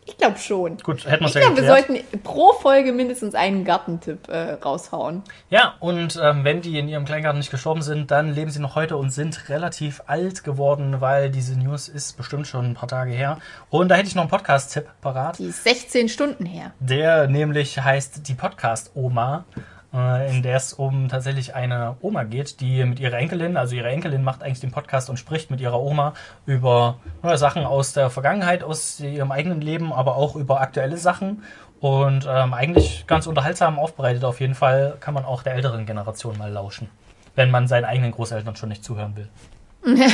Ich glaube schon.
Gut, hätten wir es
Ich
ja
glaube, wir sollten pro Folge mindestens einen Gartentipp äh, raushauen.
Ja, und ähm, wenn die in ihrem Kleingarten nicht gestorben sind, dann leben sie noch heute und sind relativ alt geworden, weil diese News ist bestimmt schon ein paar Tage her. Und da hätte ich noch einen Podcast-Tipp parat.
Die ist 16 Stunden her.
Der nämlich heißt die Podcast-Oma, in der es um tatsächlich eine Oma geht, die mit ihrer Enkelin, also ihre Enkelin macht eigentlich den Podcast und spricht mit ihrer Oma über ja, Sachen aus der Vergangenheit, aus ihrem eigenen Leben, aber auch über aktuelle Sachen. Und ähm, eigentlich ganz unterhaltsam aufbereitet. Auf jeden Fall kann man auch der älteren Generation mal lauschen, wenn man seinen eigenen Großeltern schon nicht zuhören will.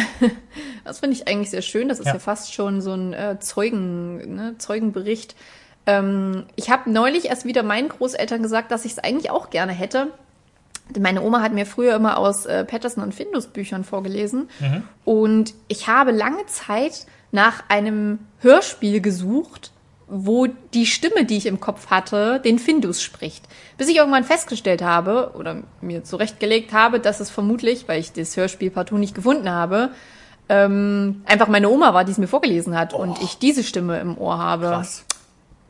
Das finde ich eigentlich sehr schön. Das ist
Ja.
ja, fast schon so ein äh, Zeugen, ne, Zeugenbericht. Ähm, ich habe neulich erst wieder meinen Großeltern gesagt, dass ich es eigentlich auch gerne hätte. Denn Meine Oma hat mir früher immer aus äh, Patterson und Findus Büchern vorgelesen. Und ich habe lange Zeit nach einem Hörspiel gesucht, wo die Stimme, die ich im Kopf hatte, den Findus spricht. Bis ich irgendwann festgestellt habe oder mir zurechtgelegt habe, dass es vermutlich, weil ich das Hörspiel partout nicht gefunden habe, ähm, einfach meine Oma war, die es mir vorgelesen hat und ich diese Stimme im Ohr habe
Krass.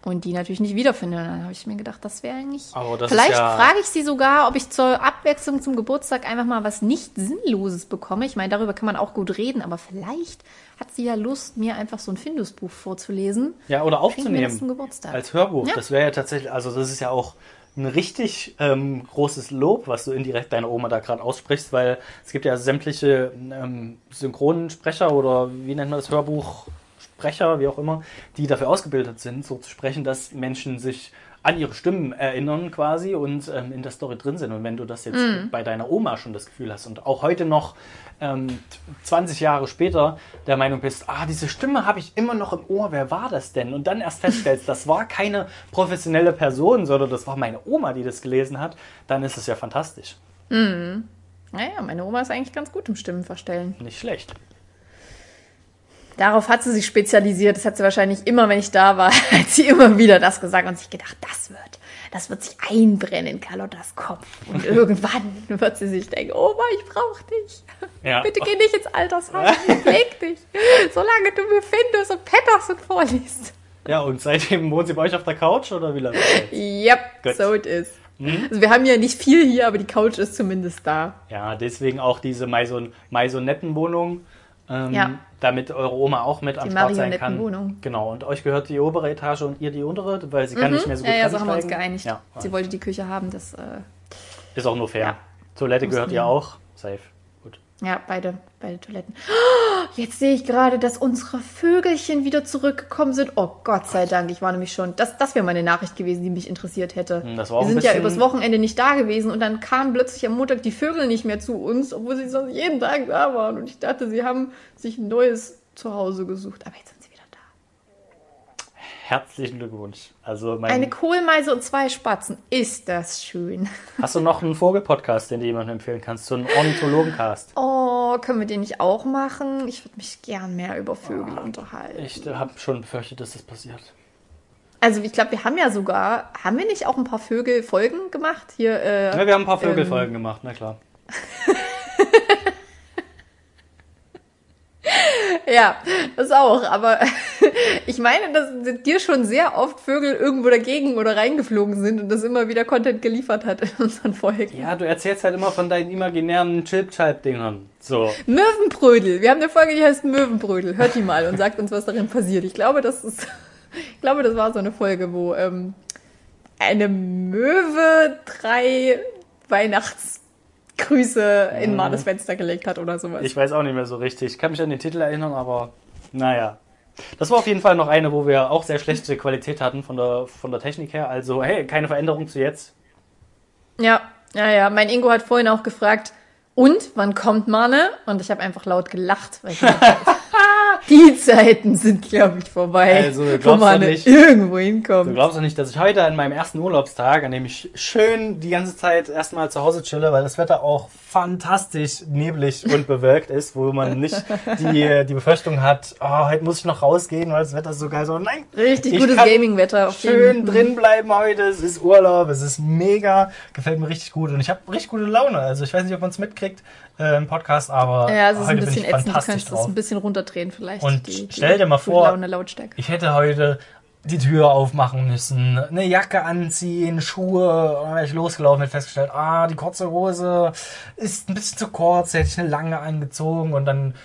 Und die natürlich nicht wiederfinde. Und dann habe ich mir gedacht, das wäre eigentlich.
Aber das
Vielleicht
ja-
frage ich sie sogar, ob ich zur Abwechslung zum Geburtstag einfach mal was nicht Sinnloses bekomme. Ich meine, darüber kann man auch gut reden, aber vielleicht hat sie ja Lust, mir einfach so ein Findusbuch vorzulesen.
Ja, oder
das zum
aufzunehmen.
Geburtstag.
Als Hörbuch.
Ja.
Das wäre ja tatsächlich, also das ist ja auch ein richtig ähm, großes Lob, was du indirekt deiner Oma da gerade aussprichst, weil es gibt ja sämtliche ähm, Synchronsprecher oder wie nennt man das, Hörbuchsprecher, wie auch immer, die dafür ausgebildet sind, so zu sprechen, dass Menschen sich an ihre Stimmen erinnern quasi und ähm, in der Story drin sind. Und wenn du das jetzt
Mhm.
bei deiner Oma schon das Gefühl hast und auch heute noch ähm, 20 Jahre später der Meinung bist, ah, diese Stimme habe ich immer noch im Ohr, wer war das denn? Und dann erst feststellst, das war keine professionelle Person, sondern das war meine Oma, die das gelesen hat, dann ist es ja fantastisch.
Naja, meine Oma ist eigentlich ganz gut im Stimmenverstellen.
Nicht schlecht.
Darauf hat sie sich spezialisiert. Das hat sie wahrscheinlich immer, wenn ich da war, hat sie immer wieder das gesagt und sich gedacht, das wird, das wird sich einbrennen in Carlottas Kopf. Und irgendwann wird sie sich denken, Oma, ich brauche dich.
Ja.
Bitte geh nicht ins Altersheim, ich pfleg dich. Solange du mir Findus und Patterson vorliest.
Ja, und seitdem wohnt sie bei euch auf der Couch oder wie lange?
Yep,
Gut.
so it is. Also wir haben ja nicht viel hier, aber die Couch ist zumindest da.
Ja, deswegen auch diese Maison- Maisonettenwohnung, ähm,
Ja.
Damit eure Oma auch mit am Start sein kann.
Marionettenwohnung.
Genau, und euch gehört die obere Etage und ihr die untere, weil sie kann nicht mehr so gut
Mhm. Ja, ja, so haben wir uns geeinigt.
Ja,
Sie wollte die Küche haben, das, äh,
ist auch nur fair.
Ja.
Toilette gehört ihr auch. Safe.
Ja, beide, beide Toiletten. Oh, Jetzt sehe ich gerade, dass unsere Vögelchen wieder zurückgekommen sind. Oh Gott sei Dank, ich war nämlich schon, das, das wäre meine Nachricht gewesen, die mich interessiert hätte.
Hm, das war auch
Wir sind ja übers Wochenende nicht da gewesen und dann kamen plötzlich am Montag die Vögel nicht mehr zu uns, obwohl sie sonst jeden Tag da waren. Und ich dachte, sie haben sich ein neues Zuhause gesucht. Aber jetzt sind sie wieder da.
Herzlichen Glückwunsch. Also mein,
Eine Kohlmeise und zwei Spatzen. Ist das schön.
hast du noch einen Vogelpodcast, den du jemandem empfehlen kannst? So einen Ornithologencast?
Oh, können wir den nicht auch machen? Ich würde mich gern mehr über Vögel unterhalten.
Ich habe schon befürchtet, dass das passiert.
Also ich glaube, wir haben ja sogar, haben wir nicht auch ein paar Vögelfolgen gemacht? Hier, äh,
Ja, wir haben ein paar Vögelfolgen gemacht, na klar.
ja, das auch. Aber ich meine, dass dir schon sehr oft Vögel irgendwo dagegen oder reingeflogen sind und das immer wieder Content geliefert hat in unseren Folgen.
Ja, du erzählst halt immer von deinen imaginären Chip-Chip-Dingern. So.
Möwenbrödel. Wir haben eine Folge, die heißt Möwenbrödel. Hört die mal und sagt uns, was darin passiert. Ich glaube, das ist, ich glaube, das war so eine Folge, wo ähm, eine Möwe drei Weihnachts Grüße in Marles Fenster gelegt hat oder sowas.
Ich weiß auch nicht mehr so richtig. Ich kann mich an den Titel erinnern, aber naja. Das war auf jeden Fall noch eine, wo wir auch sehr schlechte Qualität hatten von der, von der Technik her. Also, hey, keine Veränderung zu jetzt.
Ja, ja, ja. Mein Ingo hat vorhin auch gefragt, und wann kommt Marne? Und ich habe einfach laut gelacht, weil ich gedacht hab, die Zeiten sind, glaube ich, vorbei,
Also, du
wo
glaubst doch
Marne
nicht-
irgendwo
Du
hinkommt.
glaubst doch nicht, dass ich heute an meinem ersten Urlaubstag, an dem ich schön die ganze Zeit erstmal zu Hause chille, weil das Wetter auch fantastisch neblig und bewölkt ist, wo man nicht die, die Befürchtung hat, oh, heute muss ich noch rausgehen, weil das Wetter ist so geil. So, nein,
Richtig
ich
gutes Gaming-Wetter.
Schön drin bleiben heute. Es ist Urlaub, es ist mega, gefällt mir richtig gut und ich habe richtig gute Laune. Also ich weiß nicht, ob man es mitkriegt äh, im Podcast, aber
Ja, es ist
heute
ein
bin
bisschen
ich
ätzend. Du
fantastisch
kannst das
drauf.
ein bisschen runterdrehen vielleicht.
Und stell dir mal vor-. Ich hätte heute die Tür aufmachen müssen, eine Jacke anziehen, Schuhe. Und dann wäre ich losgelaufen und festgestellt, ah, die kurze Hose ist ein bisschen zu kurz, hätte ich eine lange angezogen und dann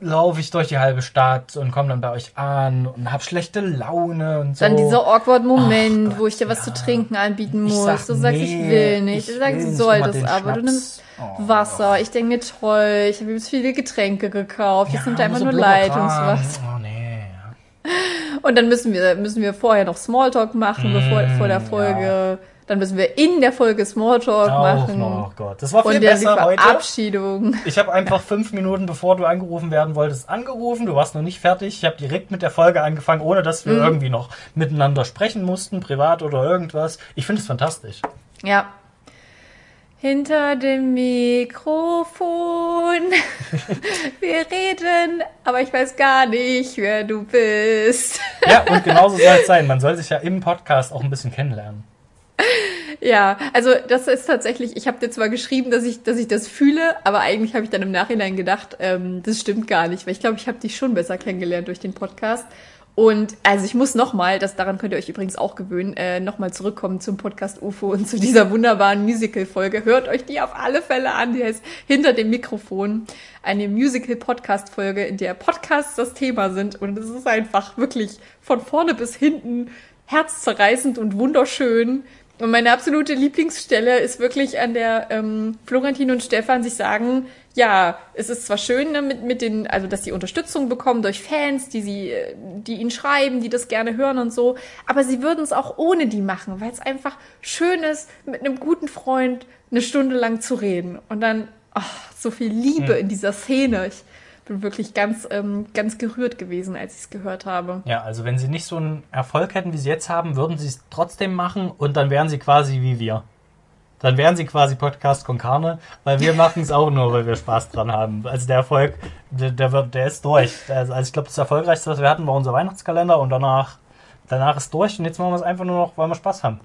laufe ich durch die halbe Stadt und komme dann bei euch an und habe schlechte Laune und so.
Dann dieser awkward Moment,
Gott,
wo ich dir was
ja.
zu trinken anbieten
Ich
muss.
sag,
du sagst, ich
nee,
will nicht.
ich
Ich sag,
will
sie
nicht
soll
immer
das
den
aber. Du
Schnaps.
nimmst
Oh.
Wasser. Ich denke mir, toll, ich habe übelst viele Getränke gekauft. Jetzt nimmt er einfach
so
nur. Leitungswasser.
Oh nee.
Und dann müssen wir, müssen wir vorher noch Smalltalk machen, bevor, vor der Folge. Dann müssen wir in der Folge Smalltalk
Auch
machen.
noch, oh Gott. Das war viel
Und
besser heute.
Verabschiedung.
Ich habe einfach fünf Minuten bevor du angerufen werden wolltest, angerufen. Du warst noch nicht fertig. Ich habe direkt mit der Folge angefangen, ohne dass wir
Mhm.
irgendwie noch miteinander sprechen mussten, privat oder irgendwas. Ich finde es fantastisch.
Ja. Hinter dem Mikrofon. Wir reden, aber ich weiß gar nicht, wer du bist.
Ja, und genauso soll es sein. Man soll sich ja im Podcast auch ein bisschen kennenlernen.
Ja, also das ist tatsächlich, ich habe dir zwar geschrieben, dass ich, dass ich das fühle, aber eigentlich habe ich dann im Nachhinein gedacht, ähm, das stimmt gar nicht, weil ich glaube, ich habe dich schon besser kennengelernt durch den Podcast. Und also ich muss nochmal, das daran könnt ihr euch übrigens auch gewöhnen, äh, nochmal zurückkommen zum Podcast UFO und zu dieser wunderbaren Musical-Folge. Hört euch die auf alle Fälle an, die heißt Hinter dem Mikrofon. Eine Musical-Podcast-Folge, in der Podcasts das Thema sind. Und es ist einfach wirklich von vorne bis hinten herzzerreißend und wunderschön. Und meine absolute Lieblingsstelle ist wirklich an der ähm, Florentin und Stefan sich sagen, ja, es ist zwar schön ne, mit, mit den, also dass sie Unterstützung bekommen durch Fans, die sie, äh, die ihnen schreiben, die das gerne hören und so, aber sie würden es auch ohne die machen, weil es einfach schön ist, mit einem guten Freund eine Stunde lang zu reden. Und dann, ach, so viel Liebe in dieser Szene. Ich bin wirklich ganz, ähm, ganz gerührt gewesen, als ich es gehört habe.
Ja, also wenn sie nicht so einen Erfolg hätten, wie sie jetzt haben, würden sie es trotzdem machen und dann wären sie quasi wie wir. Dann wären sie quasi Podcast con Carne, weil wir machen es auch nur, weil wir Spaß dran haben. Also der Erfolg, der, der, wird, der ist durch. Also ich glaube, das Erfolgreichste, was wir hatten, war unser Weihnachtskalender und danach, danach ist durch und jetzt machen wir es einfach nur noch, weil wir Spaß haben.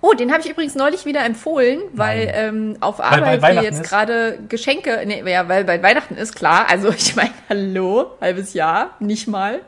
Oh, den habe ich übrigens neulich wieder empfohlen, weil ähm, auf
bei
Arbeit wir
Weihnachten
jetzt gerade Geschenke, nee, ja, weil bei Weihnachten ist klar, also ich meine, hallo, halbes Jahr, nicht mal.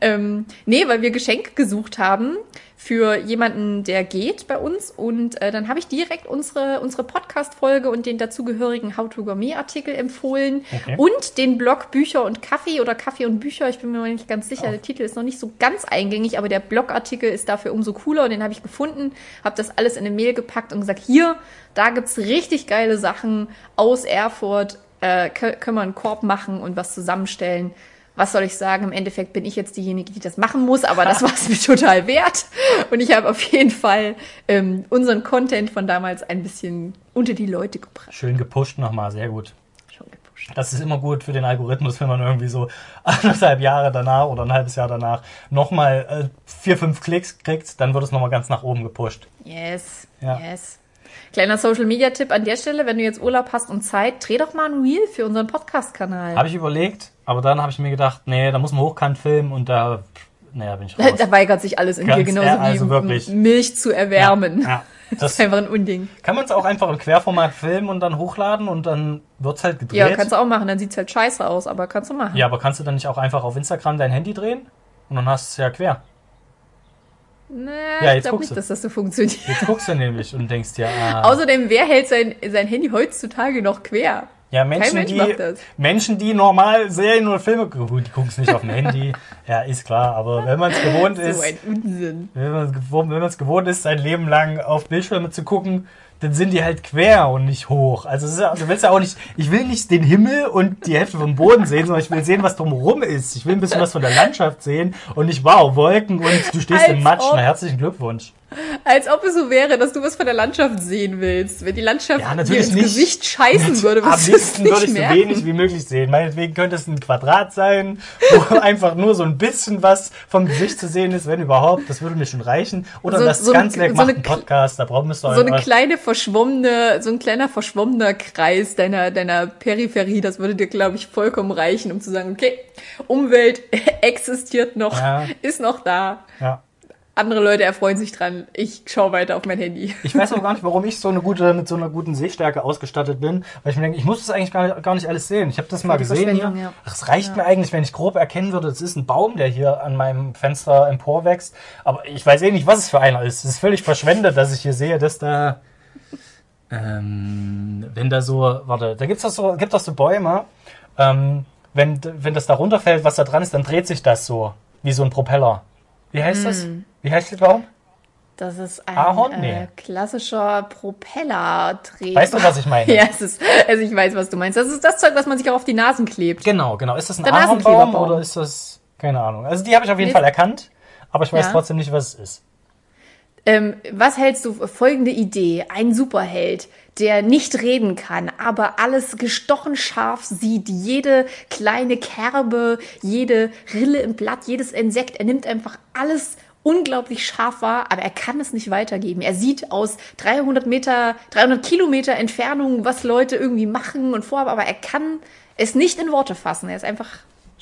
Ähm, nee, weil wir Geschenke gesucht haben für jemanden, der geht bei uns und äh, dann habe ich direkt unsere, unsere Podcast-Folge und den dazugehörigen How to Gourmet-Artikel empfohlen
Okay.
und den Blog Bücher und Kaffee oder Kaffee und Bücher, ich bin mir noch nicht ganz sicher,
Oh.
der Titel ist noch nicht so ganz eingängig, aber der Blogartikel ist dafür umso cooler und den habe ich gefunden, habe das alles in eine Mail gepackt und gesagt, hier, da gibt's richtig geile Sachen aus Erfurt, äh, kö- können wir einen Korb machen und was zusammenstellen. Was soll ich sagen? Im Endeffekt bin ich jetzt diejenige, die das machen muss, aber das war es mir total wert. Und ich habe auf jeden Fall ähm, unseren Content von damals ein bisschen unter die Leute gebracht.
Schön gepusht nochmal, sehr gut.
Schon gepusht.
Das ist immer gut für den Algorithmus, wenn man irgendwie so anderthalb Jahre danach oder ein halbes Jahr danach nochmal äh, vier, fünf Klicks kriegt, dann wird es nochmal ganz nach oben gepusht.
Yes,
Ja.
yes. Kleiner Social Media Tipp an der Stelle, wenn du jetzt Urlaub hast und Zeit, dreh doch mal ein Reel für unseren Podcast-Kanal.
Habe ich überlegt, aber dann habe ich mir gedacht, nee, da muss man hochkant filmen und da, naja, bin ich raus.
da weigert sich alles in
Ganz
dir, genauso
ehr-
wie
also wirklich.
Milch zu erwärmen.
Ja, ja.
Das
Das
ist einfach ein Unding.
kann man es auch einfach im Querformat filmen und dann hochladen und dann wird's halt gedreht.
Ja, kannst du auch machen, dann sieht's halt scheiße aus, aber kannst du machen.
Ja, aber kannst du dann nicht auch einfach auf Instagram dein Handy drehen? Und dann hast du es ja quer.
Nee,
Ja,
ich glaube nicht,
du.
dass das so funktioniert.
Jetzt guckst du nämlich und denkst dir, ah,
Außerdem, wer hält sein, sein Handy heutzutage noch quer?
Ja, Menschen,
Mensch
die. Menschen, die normal Serien oder Filme, gut, die gucken es nicht auf dem Handy, ja, ist klar, aber wenn man es gewohnt ist,
So ein Unsinn.
wenn man es gewohnt, ist, sein Leben lang auf Bildschirme zu gucken, dann sind die halt quer und nicht hoch. Also ist ja, du willst ja auch nicht, ich will nicht den Himmel und die Hälfte vom Boden sehen, sondern ich will sehen, was drumherum ist. Ich will ein bisschen was von der Landschaft sehen und nicht, wow, Wolken und du stehst
Als
im Matsch. Na, herzlichen Glückwunsch.
Als ob es so wäre, dass du was von der Landschaft sehen willst. Wenn die Landschaft
Ja,
dir ins
nicht.
Gesicht scheißen würde,
Am
würdest du es
liebsten
nicht
würde ich so
merken.
wenig wie möglich sehen. Meinetwegen könnte es ein Quadrat sein, wo einfach nur so ein bisschen was vom Gesicht zu sehen ist, wenn überhaupt. Das würde mir schon reichen. Oder
So-
das
so
ganz weg
so
macht einen Podcast. Da brauchen wir
so eine kleine verschwommene, so ein kleiner verschwommener Kreis deiner, deiner Peripherie, das würde dir, glaube ich, vollkommen reichen, um zu sagen, okay, Umwelt existiert noch,
Ja.
ist noch da.
ja.
Andere Leute erfreuen sich dran. Ich schaue weiter auf mein Handy.
Ich weiß auch gar nicht, warum ich so eine gute, mit so einer guten Sehstärke ausgestattet bin, weil ich mir denke, ich muss das eigentlich gar, gar nicht alles sehen. Ich habe das mal gesehen hier.
Ja.
Ach, Es reicht mir eigentlich, wenn ich grob erkennen würde, es ist ein Baum, der hier an meinem Fenster emporwächst. Aber ich weiß eh nicht, was es für einer ist. Es ist völlig verschwendet, dass ich hier sehe, dass da, ähm, wenn da so, warte, da gibt's doch so, gibt doch so Bäume, ähm, wenn, wenn das da runterfällt, was da dran ist, dann dreht sich das so, wie so ein Propeller. Wie heißt das? Wie heißt der Baum?
Das ist ein
Ahorn?
äh,
Nee.
klassischer Propellerträger.
Weißt du, was ich meine?
Ja, es ist, also ich weiß, was du meinst. Das ist das Zeug, was man sich auch auf die Nasen klebt.
Genau, genau. Ist das ein Ahornbaum oder ist das, keine Ahnung. Also die habe ich auf jeden
Nee.
Fall erkannt, aber ich weiß
Ja.
trotzdem nicht, was es ist.
Ähm, was hältst du, folgende Idee, ein Superheld, der nicht reden kann, aber alles gestochen scharf sieht, jede kleine Kerbe, jede Rille im Blatt, jedes Insekt, er nimmt einfach alles unglaublich scharf wahr, aber er kann es nicht weitergeben. Er sieht aus 300 Meter, 300 Kilometer Entfernung, was Leute irgendwie machen und vorhaben, aber er kann es nicht in Worte fassen. Er ist einfach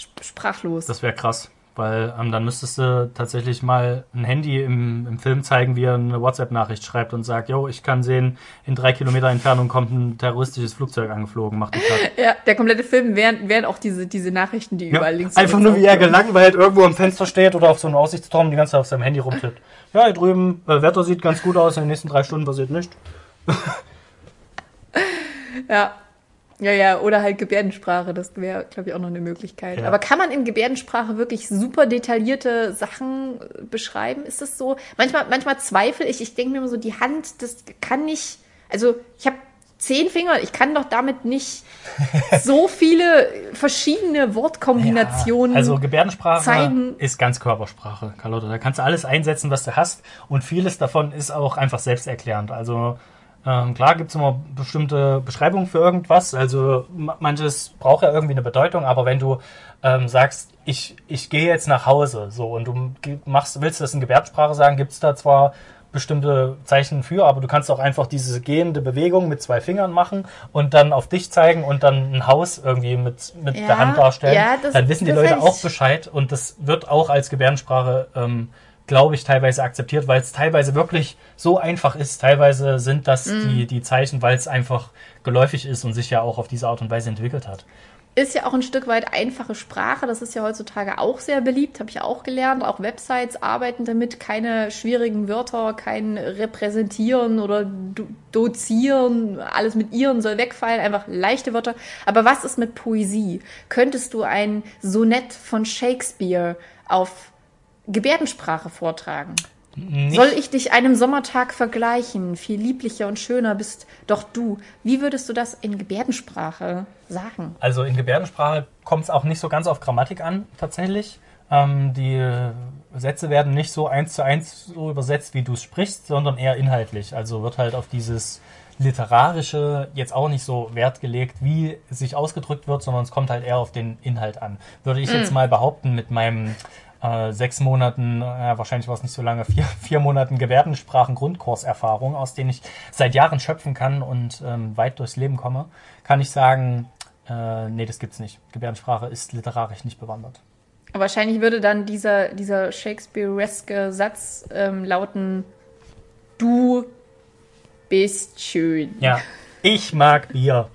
sp- sprachlos.
Das wäre krass, weil ähm, dann müsstest du tatsächlich mal ein Handy im, im Film zeigen, wie er eine WhatsApp-Nachricht schreibt und sagt, yo, ich kann sehen, in drei Kilometer Entfernung kommt ein terroristisches Flugzeug angeflogen, macht mich platt.
Ja, der komplette Film wären, wären auch diese, diese Nachrichten, die
Ja,
überall links und
einfach nur, wie er gelangweilt irgendwo am Fenster steht oder auf so einem Aussichtsturm die ganze Zeit auf seinem Handy rumtippt. Ja, hier drüben, äh, Wetter sieht ganz gut aus, in den nächsten drei Stunden passiert nichts.
Ja. Ja, ja, oder halt Gebärdensprache, das wäre, glaube ich, auch noch eine Möglichkeit.
Ja.
Aber kann man in Gebärdensprache wirklich super detaillierte Sachen äh, beschreiben? Ist das so? Manchmal, manchmal zweifle ich, ich denke mir immer so, die Hand, das kann nicht, also ich habe zehn Finger, ich kann doch damit nicht so viele verschiedene Wortkombinationen.
Ja, also Gebärdensprache
zeigen.
ist ganz Körpersprache, Carlotta. Da kannst du alles einsetzen, was du hast. Und vieles davon ist auch einfach selbsterklärend. Also ähm, klar gibt es immer bestimmte Beschreibungen für irgendwas. Also ma- manches braucht ja irgendwie eine Bedeutung. Aber wenn du ähm, sagst, ich, ich gehe jetzt nach Hause, so und du machst, willst das in Gebärdensprache sagen, gibt es da zwar bestimmte Zeichen für, aber du kannst auch einfach diese gehende Bewegung mit zwei Fingern machen und dann auf dich zeigen und dann ein Haus irgendwie mit, mit
Ja,
der Hand darstellen.
ja, das-
dann wissen die Leute auch Bescheid und das wird auch als Gebärdensprache, ähm, glaube ich, teilweise akzeptiert, weil es teilweise wirklich so einfach ist. Teilweise sind das
Mhm.
die, die Zeichen, weil es einfach geläufig ist und sich ja auch auf diese Art und Weise entwickelt hat.
ist ja auch ein Stück weit einfache Sprache. Das ist ja heutzutage auch sehr beliebt, habe ich auch gelernt. Auch Websites arbeiten damit. Keine schwierigen Wörter, kein Repräsentieren oder do Dozieren. Alles mit ihren soll wegfallen. Einfach leichte Wörter. Aber was ist mit Poesie? Könntest du ein Sonett von Shakespeare auf Gebärdensprache vortragen?
Nicht,
Soll ich dich einem Sommertag vergleichen? Viel lieblicher und schöner bist doch du. Wie würdest du das in Gebärdensprache sagen?
also in Gebärdensprache kommt es auch nicht so ganz auf Grammatik an, tatsächlich. Ähm, die Sätze werden nicht so eins zu eins so übersetzt, wie du es sprichst, sondern eher inhaltlich. Also wird halt auf dieses Literarische jetzt auch nicht so Wert gelegt, wie es sich ausgedrückt wird, sondern es kommt halt eher auf den Inhalt an. Würde ich jetzt mal behaupten, mit meinem äh, sechs Monaten, ja, wahrscheinlich war es nicht so lange, vier, vier Monaten Gebärdensprachen-Grundkurserfahrung, aus denen ich seit Jahren schöpfen kann und ähm, weit durchs Leben komme, kann ich sagen, äh, nee, das gibt's nicht. Gebärdensprache ist literarisch nicht bewandert.
Wahrscheinlich würde dann dieser, dieser Shakespeareske Satz ähm, lauten: Du bist schön.
Ja, ich mag Bier.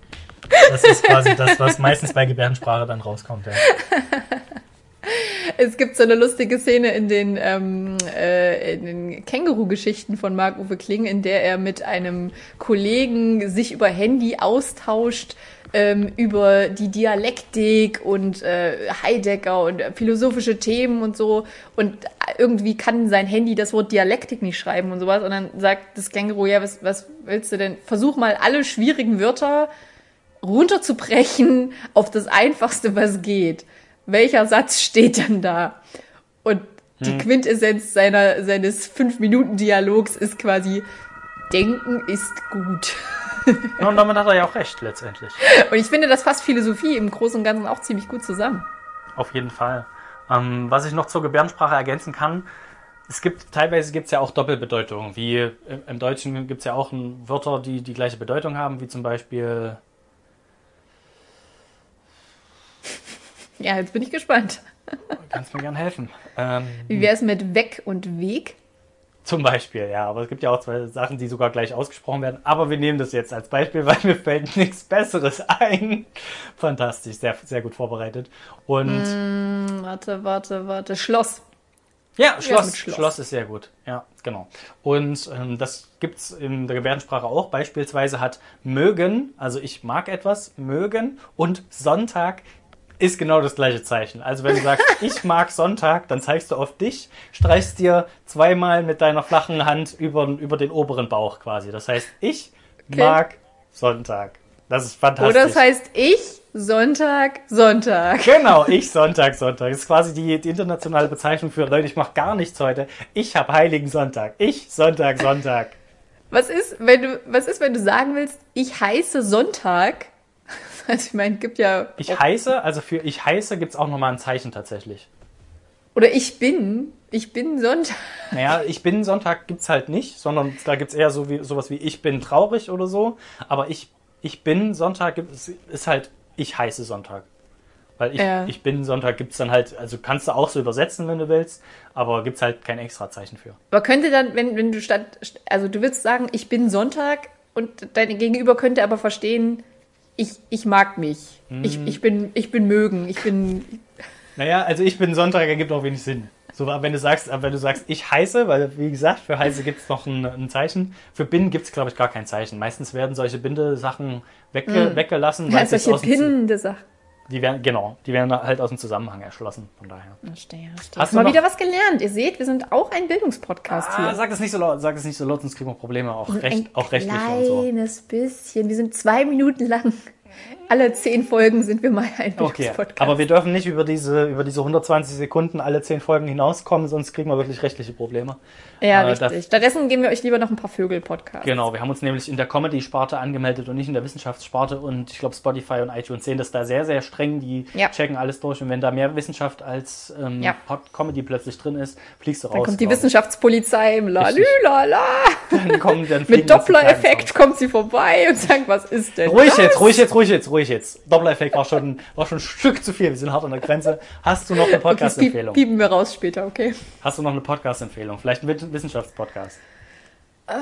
Das ist quasi das, was meistens bei Gebärdensprache dann rauskommt. Ja.
Es gibt so eine lustige Szene in den, ähm, äh, den Känguru-Geschichten von Marc-Uwe Kling, in der er mit einem Kollegen sich über Handy austauscht, ähm, über die Dialektik und äh, Heidegger und äh, philosophische Themen und so. Und irgendwie kann sein Handy das Wort Dialektik nicht schreiben und sowas. Und dann sagt das Känguru, ja, was, was willst du denn? Versuch mal alle schwierigen Wörter runterzubrechen auf das Einfachste, was geht. Welcher Satz steht dann da? Und die Quintessenz seiner, seines 5-Minuten-Dialogs ist quasi, Denken ist gut.
Und damit hat er ja auch recht, letztendlich.
Und ich finde, das fasst Philosophie im Großen und Ganzen auch ziemlich gut zusammen.
Auf jeden Fall. Ähm, was ich noch zur Gebärdensprache ergänzen kann, es gibt teilweise gibt es ja auch Doppelbedeutungen. Wie äh, im Deutschen gibt es ja auch Wörter, die die gleiche Bedeutung haben, wie zum Beispiel.
Ja, jetzt bin ich gespannt.
Kannst mir gern helfen. Ähm,
Wie wäre es mit Weg und Weg?
zum Beispiel, ja. Aber es gibt ja auch zwei Sachen, die sogar gleich ausgesprochen werden. Aber wir nehmen das jetzt als Beispiel, weil mir fällt nichts Besseres ein. Fantastisch, sehr, sehr gut vorbereitet. Und
Hm, warte, warte, warte. Schloss.
Ja, Schloss,
Schloss.
Schloss. ist sehr gut. Ja, genau. Und ähm, das gibt's in der Gebärdensprache auch. Beispielsweise hat mögen, also ich mag etwas, mögen und Sonntag ist genau das gleiche Zeichen. Also wenn du sagst, ich mag Sonntag, dann zeigst du auf dich, streichst dir zweimal mit deiner flachen Hand über, über den oberen Bauch quasi. Das heißt, ich
Okay.
mag Sonntag. Das ist fantastisch.
Oder das heißt ich, Sonntag, Sonntag.
Genau, ich Sonntag, Sonntag. Das ist quasi die, die internationale Bezeichnung für Leute, ich mache gar nichts heute. Ich habe Heiligen Sonntag. Ich Sonntag, Sonntag.
Was ist, wenn du, was ist, wenn du sagen willst, ich heiße Sonntag? Also ich meine, gibt ja.
Ich heiße, also für ich heiße gibt's auch nochmal ein Zeichen tatsächlich.
Oder ich bin, ich bin Sonntag.
Naja, ich bin Sonntag gibt's halt nicht, sondern da gibt's eher so wie, sowas wie ich bin traurig oder so. Aber ich, ich bin Sonntag gibt, es ist halt ich heiße Sonntag. Weil ich,
Ja.
ich bin Sonntag gibt's dann halt, also kannst du auch so übersetzen, wenn du willst, aber gibt's halt kein extra Zeichen für.
Aber könnte dann, wenn, wenn du statt, also du willst sagen, ich bin Sonntag und dein Gegenüber könnte aber verstehen, ich, ich mag mich. Ich, ich bin, ich bin mögen. Ich bin,
Naja, also ich bin Sonntag ergibt auch wenig Sinn. So, aber wenn du sagst, aber wenn du sagst, ich heiße, weil wie gesagt, für heiße gibt's noch ein, ein Zeichen. Für bin gibt's glaube ich gar kein Zeichen. Meistens werden solche Bindesachen wegge weggelassen, weil
ja,
es
solche
aus die werden genau, die werden halt aus dem Zusammenhang erschlossen. Von daher.
Verstehe, verstehe.
Hast du
Mal wieder was gelernt. Ihr seht, wir sind auch ein Bildungspodcast
Ah,
hier.
sag das nicht so laut, sag das nicht so laut, sonst kriegen wir Probleme auch recht,
ein
auch rechtlich und so.
kleines bisschen. Wir sind zwei Minuten lang. Alle zehn Folgen sind wir mal ein
Okay,
Bildungspodcast.
aber wir dürfen nicht über diese, über diese 120 Sekunden alle 10 Folgen hinauskommen, sonst kriegen wir wirklich rechtliche Probleme.
ja,
äh,
richtig. Stattdessen geben wir euch lieber noch ein paar Vögel-Podcasts.
Genau, wir haben uns nämlich in der Comedy-Sparte angemeldet und nicht in der Wissenschaftssparte und ich glaube Spotify und iTunes sehen das da sehr, sehr streng, die
Ja.
checken alles durch und wenn da mehr Wissenschaft als ähm,
Ja.
Comedy plötzlich drin ist, fliegst du raus.
Dann kommt die. Wissenschaftspolizei im
Richtig.
Lalülala.
Dann kommen, dann
Mit Doppler-Effekt kommt sie vorbei und sagt, was ist denn
Ruhig
das?
jetzt, ruhig jetzt, ruhig jetzt, ruhig jetzt. Doppler-Effekt war schon, war schon ein Stück zu viel. Wir sind hart an der Grenze. Hast du noch eine
Okay,
Podcast-Empfehlung?
piepen wir raus später, okay?
Hast du noch eine Podcast-Empfehlung? Vielleicht ein Wiss- Wissenschaftspodcast?
Ähm,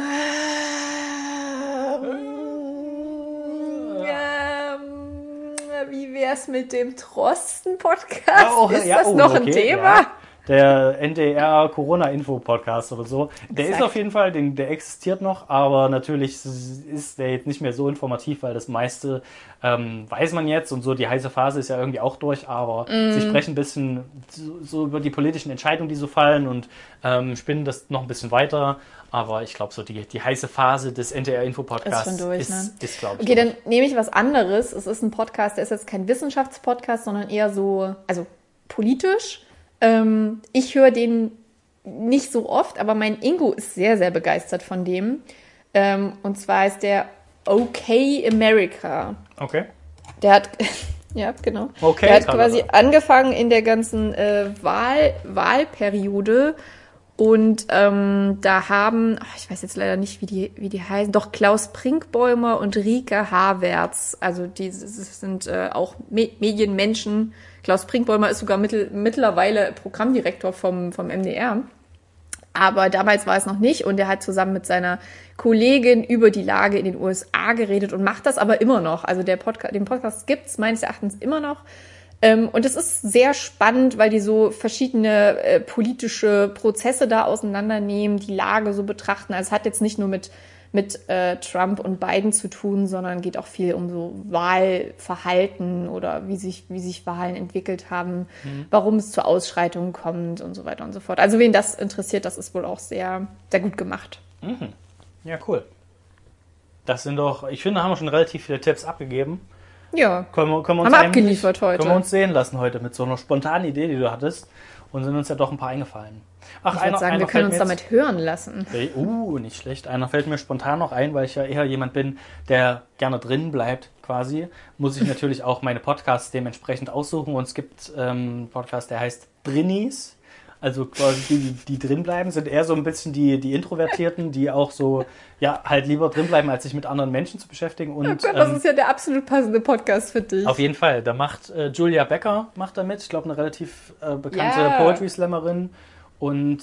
wie wär's mit dem Trosten-Podcast?
Oh,
ist
ja,
das
oh,
noch ein
okay,
Thema?
ja. Der NDR Corona-Info-Podcast oder so. Der ist
Exakt.
auf jeden Fall, den, der existiert noch, aber natürlich ist der jetzt nicht mehr so informativ, weil das meiste ähm, weiß man jetzt und so, die heiße Phase ist ja irgendwie auch durch, aber
Mhm.
sie sprechen ein bisschen so, so über die politischen Entscheidungen, die so fallen und ähm, spinnen das noch ein bisschen weiter. Aber ich glaube, so die, die heiße Phase des NDR-Info-Podcasts
Ist durch,
ist,
ne?
ist glaube ich,
Okay,
durch.
dann nehme ich was anderes. Es ist ein Podcast, der ist jetzt kein Wissenschaftspodcast, sondern eher so, also politisch. Ähm, ich höre den nicht so oft, aber mein Ingo ist sehr, sehr begeistert von dem. Ähm, und zwar ist der Okay America.
Okay.
Der hat, ja, genau.
Okay,
Der hat quasi angefangen in der ganzen äh, Wahl, Wahlperiode. Und ähm, da haben, ach, ich weiß jetzt leider nicht, wie die, wie die heißen, doch Klaus Prinkbäumer und Rike Havertz. Also die sind äh, auch Me Medienmenschen. Klaus Prinkbäumer ist sogar mittel, mittlerweile Programmdirektor vom, vom MDR. Aber damals war es noch nicht und er hat zusammen mit seiner Kollegin über die Lage in den USA geredet und macht das aber immer noch. Also der Podcast, den Podcast gibt's meines Erachtens immer noch. Ähm, und es ist sehr spannend, weil die so verschiedene äh, politische Prozesse da auseinandernehmen, die Lage so betrachten. Also es hat jetzt nicht nur mit mit äh, Trump und Biden zu tun, sondern geht auch viel um so Wahlverhalten oder wie sich, wie sich Wahlen entwickelt haben, mhm. warum es zu Ausschreitungen kommt und so weiter und so fort. Also wen das interessiert, das ist wohl auch sehr, sehr gut gemacht.
Mhm. Ja, cool. Das sind doch, ich finde, haben wir schon relativ viele Tipps abgegeben.
Ja.
Können wir, können wir uns
haben wir abgeliefert heute.
Können wir uns sehen lassen heute mit so einer spontanen Idee, die du hattest. Und sind uns ja doch ein paar eingefallen.
Ach, ich würde sagen, wir können uns damit hören lassen.
Uh, nicht schlecht. Einer fällt mir spontan noch ein, weil ich ja eher jemand bin, der gerne drin bleibt, quasi. Muss ich natürlich auch meine Podcasts dementsprechend aussuchen. Und es gibt ähm, einen Podcast, der heißt Drinnies. Also quasi die, die drin bleiben, sind eher so ein bisschen die, die Introvertierten, die auch so, ja, halt lieber drin bleiben, als sich mit anderen Menschen zu beschäftigen. Und, oh
Gott, das ähm, ist ja der absolut passende Podcast für dich.
Auf jeden Fall. Da macht äh, Julia Becker macht da mit. Ich glaube, eine relativ äh, bekannte yeah. Poetry Slammerin. Und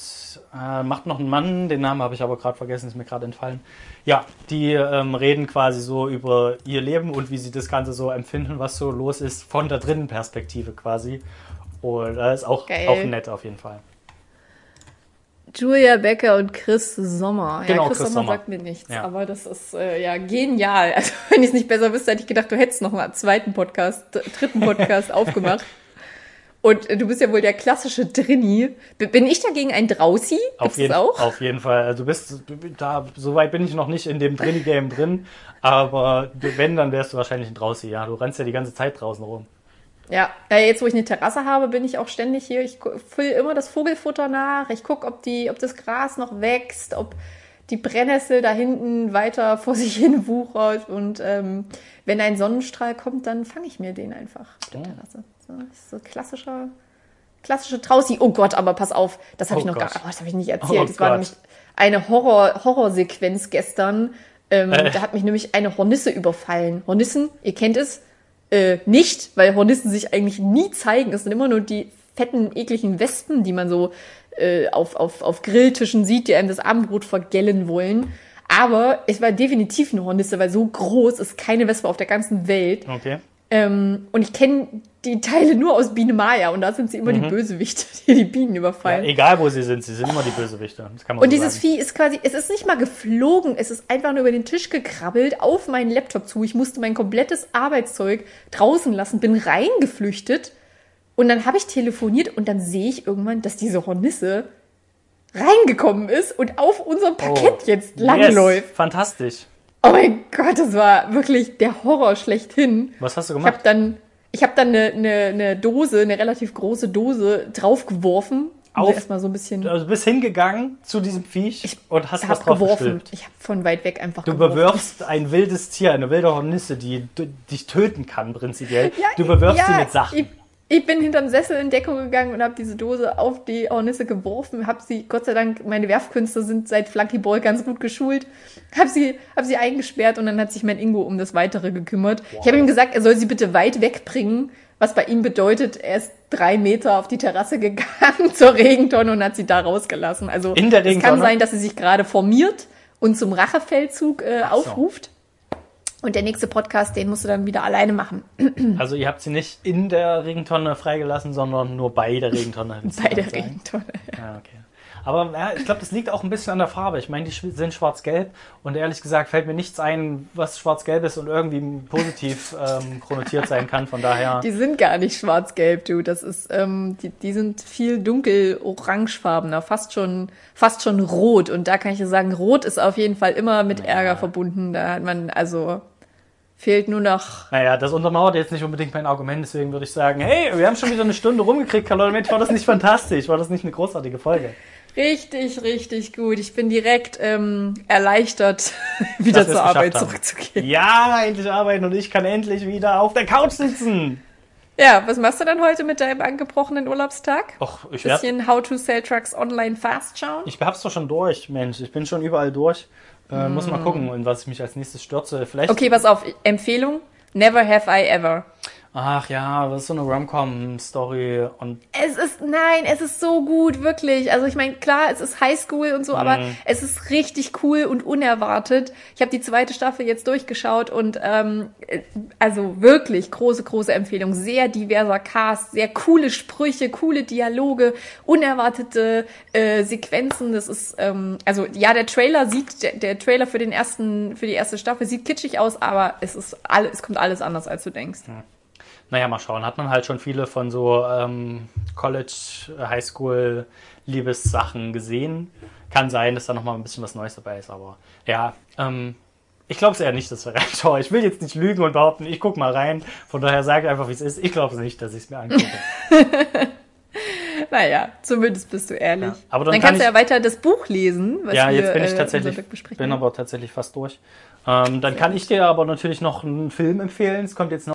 äh, macht noch einen Mann, den Namen habe ich aber gerade vergessen, ist mir gerade entfallen. Ja, die ähm, reden quasi so über ihr Leben und wie sie das Ganze so empfinden, was so los ist, von der drinnen Perspektive quasi. Und das ist auch, auch nett auf jeden Fall.
Julia Becker und Chris Sommer.
Genau,
ja, Chris,
Chris
Sommer,
Sommer
sagt mir nichts, ja. aber das ist äh, ja genial. Also wenn ich es nicht besser wüsste, hätte ich gedacht, du hättest noch mal einen zweiten Podcast, dritten Podcast aufgemacht. Und du bist ja wohl der klassische Drini. Bin ich dagegen ein Drausi?
Auf jeden, auch? auf jeden Fall. Also du bist da, soweit bin ich noch nicht in dem Drini-Game drin. Aber wenn, dann wärst du wahrscheinlich ein Drausi, ja. Du rennst ja die ganze Zeit draußen rum.
Ja, jetzt wo ich eine Terrasse habe, bin ich auch ständig hier. Ich fülle immer das Vogelfutter nach. Ich gucke, ob, ob das Gras noch wächst, ob die Brennnessel da hinten weiter vor sich hin wuchert. Und ähm, wenn ein Sonnenstrahl kommt, dann fange ich mir den einfach auf der Terrasse. So, das ist so klassischer, klassische Trausi. Oh Gott, aber pass auf, das habe oh ich noch Gott. gar oh, das habe ich nicht erzählt. Oh das war nämlich eine Horror, Horrorsequenz gestern. Ähm, äh. Da hat mich nämlich eine Hornisse überfallen. Hornissen, ihr kennt es, äh, nicht, weil Hornissen sich eigentlich nie zeigen. Es sind immer nur die fetten, ekligen Wespen, die man so äh, auf, auf, auf Grilltischen sieht, die einem das Abendbrot vergällen wollen. Aber es war definitiv eine Hornisse, weil so groß ist keine Wespe auf der ganzen Welt.
Okay.
Ähm, und ich kenne die Teile nur aus Biene Maya und da sind sie immer mhm. die Bösewichte, die die Bienen überfallen.
Ja, egal wo sie sind, sie sind immer die Bösewichte.
und so dieses sagen. Vieh ist quasi, es ist nicht mal geflogen, es ist einfach nur über den Tisch gekrabbelt auf meinen Laptop zu. Ich musste mein komplettes Arbeitszeug draußen lassen, bin reingeflüchtet und dann habe ich telefoniert und dann sehe ich irgendwann, dass diese Hornisse reingekommen ist und auf unserem Parkett oh, jetzt langläuft.
Yes, fantastisch.
Oh mein Gott, das war wirklich der Horror schlechthin.
Was hast du gemacht?
Ich habe dann, ich hab dann eine, eine, eine Dose, eine relativ große Dose draufgeworfen.
Auf, erstmal so ein bisschen. Also bist hingegangen zu diesem Viech
ich
und hast
was drauf geworfen. Ich habe von weit weg einfach
Du geworfen. bewirfst ein wildes Tier, eine wilde Hornisse, die dich töten kann prinzipiell. Ja, du bewirfst ja, sie mit Sachen.
Ich, bin hinterm Sessel in Deckung gegangen und habe diese Dose auf die Hornisse geworfen. Habe sie, Gott sei Dank, meine Werfkünste sind seit Flunkyball ganz gut geschult. Habe sie, hab sie eingesperrt und dann hat sich mein Ingo um das Weitere gekümmert. Wow. Ich habe ihm gesagt, er soll sie bitte weit wegbringen, was bei ihm bedeutet, er ist drei Meter auf die Terrasse gegangen zur Regentonne und hat sie da rausgelassen. Also es kann sein, dass sie sich gerade formiert und zum Rachefeldzug äh, aufruft. Und der nächste Podcast, den musst du dann wieder alleine machen.
Also ihr habt sie nicht in der Regentonne freigelassen, sondern nur bei der Regentonne.
bei der Regentonne.
Ja, okay. Aber ja, ich glaube, das liegt auch ein bisschen an der Farbe. Ich meine, die sind schwarz-gelb und ehrlich gesagt fällt mir nichts ein, was schwarz-gelb ist und irgendwie positiv ähm, konnotiert sein kann. Von daher.
Die sind gar nicht schwarz-gelb, du. Das ist, ähm, die, die sind viel dunkel orangefarbener, fast schon, fast schon rot. Und da kann ich dir sagen, rot ist auf jeden Fall immer mit naja. Ärger verbunden. Da hat man also Fehlt nur noch.
Naja, das untermauert jetzt nicht unbedingt mein Argument, deswegen würde ich sagen, hey, wir haben schon wieder eine Stunde rumgekriegt, Carlotta Mensch, war das nicht fantastisch? War das nicht eine großartige Folge?
Richtig, richtig gut. Ich bin direkt ähm, erleichtert, wieder zur Arbeit zurückzugehen.
Ja, endlich arbeiten und ich kann endlich wieder auf der Couch sitzen.
Ja, was machst du dann heute mit deinem angebrochenen Urlaubstag?
Och, ich
Bisschen How to Sell Trucks Online Fast schauen?
Ich hab's doch schon durch, Mensch. Ich bin schon überall durch. Äh, mm. Muss mal gucken, in was ich mich als nächstes stürze. Vielleicht.
Okay, pass auf. Empfehlung. Never have I ever.
Ach ja, das ist so eine Rom-Com-Story und
Es ist, nein, es ist so gut, wirklich. Also ich meine, klar, es ist Highschool und so, aber
Mhm.
es ist richtig cool und unerwartet. Ich habe die zweite Staffel jetzt durchgeschaut und ähm, äh, also wirklich große, große Empfehlung. Sehr diverser Cast, sehr coole Sprüche, coole Dialoge, unerwartete äh, Sequenzen. Das ist, ähm, also ja, der Trailer sieht, der, der Trailer für den ersten, für die erste Staffel sieht kitschig aus, aber es ist alles, es kommt alles anders, als du denkst.
Naja, mal schauen. Hat man halt schon viele von so ähm, College, äh, Highschool, Liebessachen gesehen. Kann sein, dass da nochmal ein bisschen was Neues dabei ist, aber ja, ähm, ich glaube es eher nicht, dass wir reinschauen. Ich will jetzt nicht lügen und behaupten, ich guck mal rein. Von daher sage ich einfach, wie es ist. Ich glaube es nicht, dass ich es mir angucke.
Naja, zumindest bist du ehrlich.
Ja, aber dann
dann
kann
kannst du ja weiter das Buch lesen. Was
ja,
wir,
jetzt bin ich
äh,
tatsächlich, bin aber tatsächlich fast durch. Ähm, dann kann ich dir aber natürlich noch einen Film empfehlen. Es kommt jetzt noch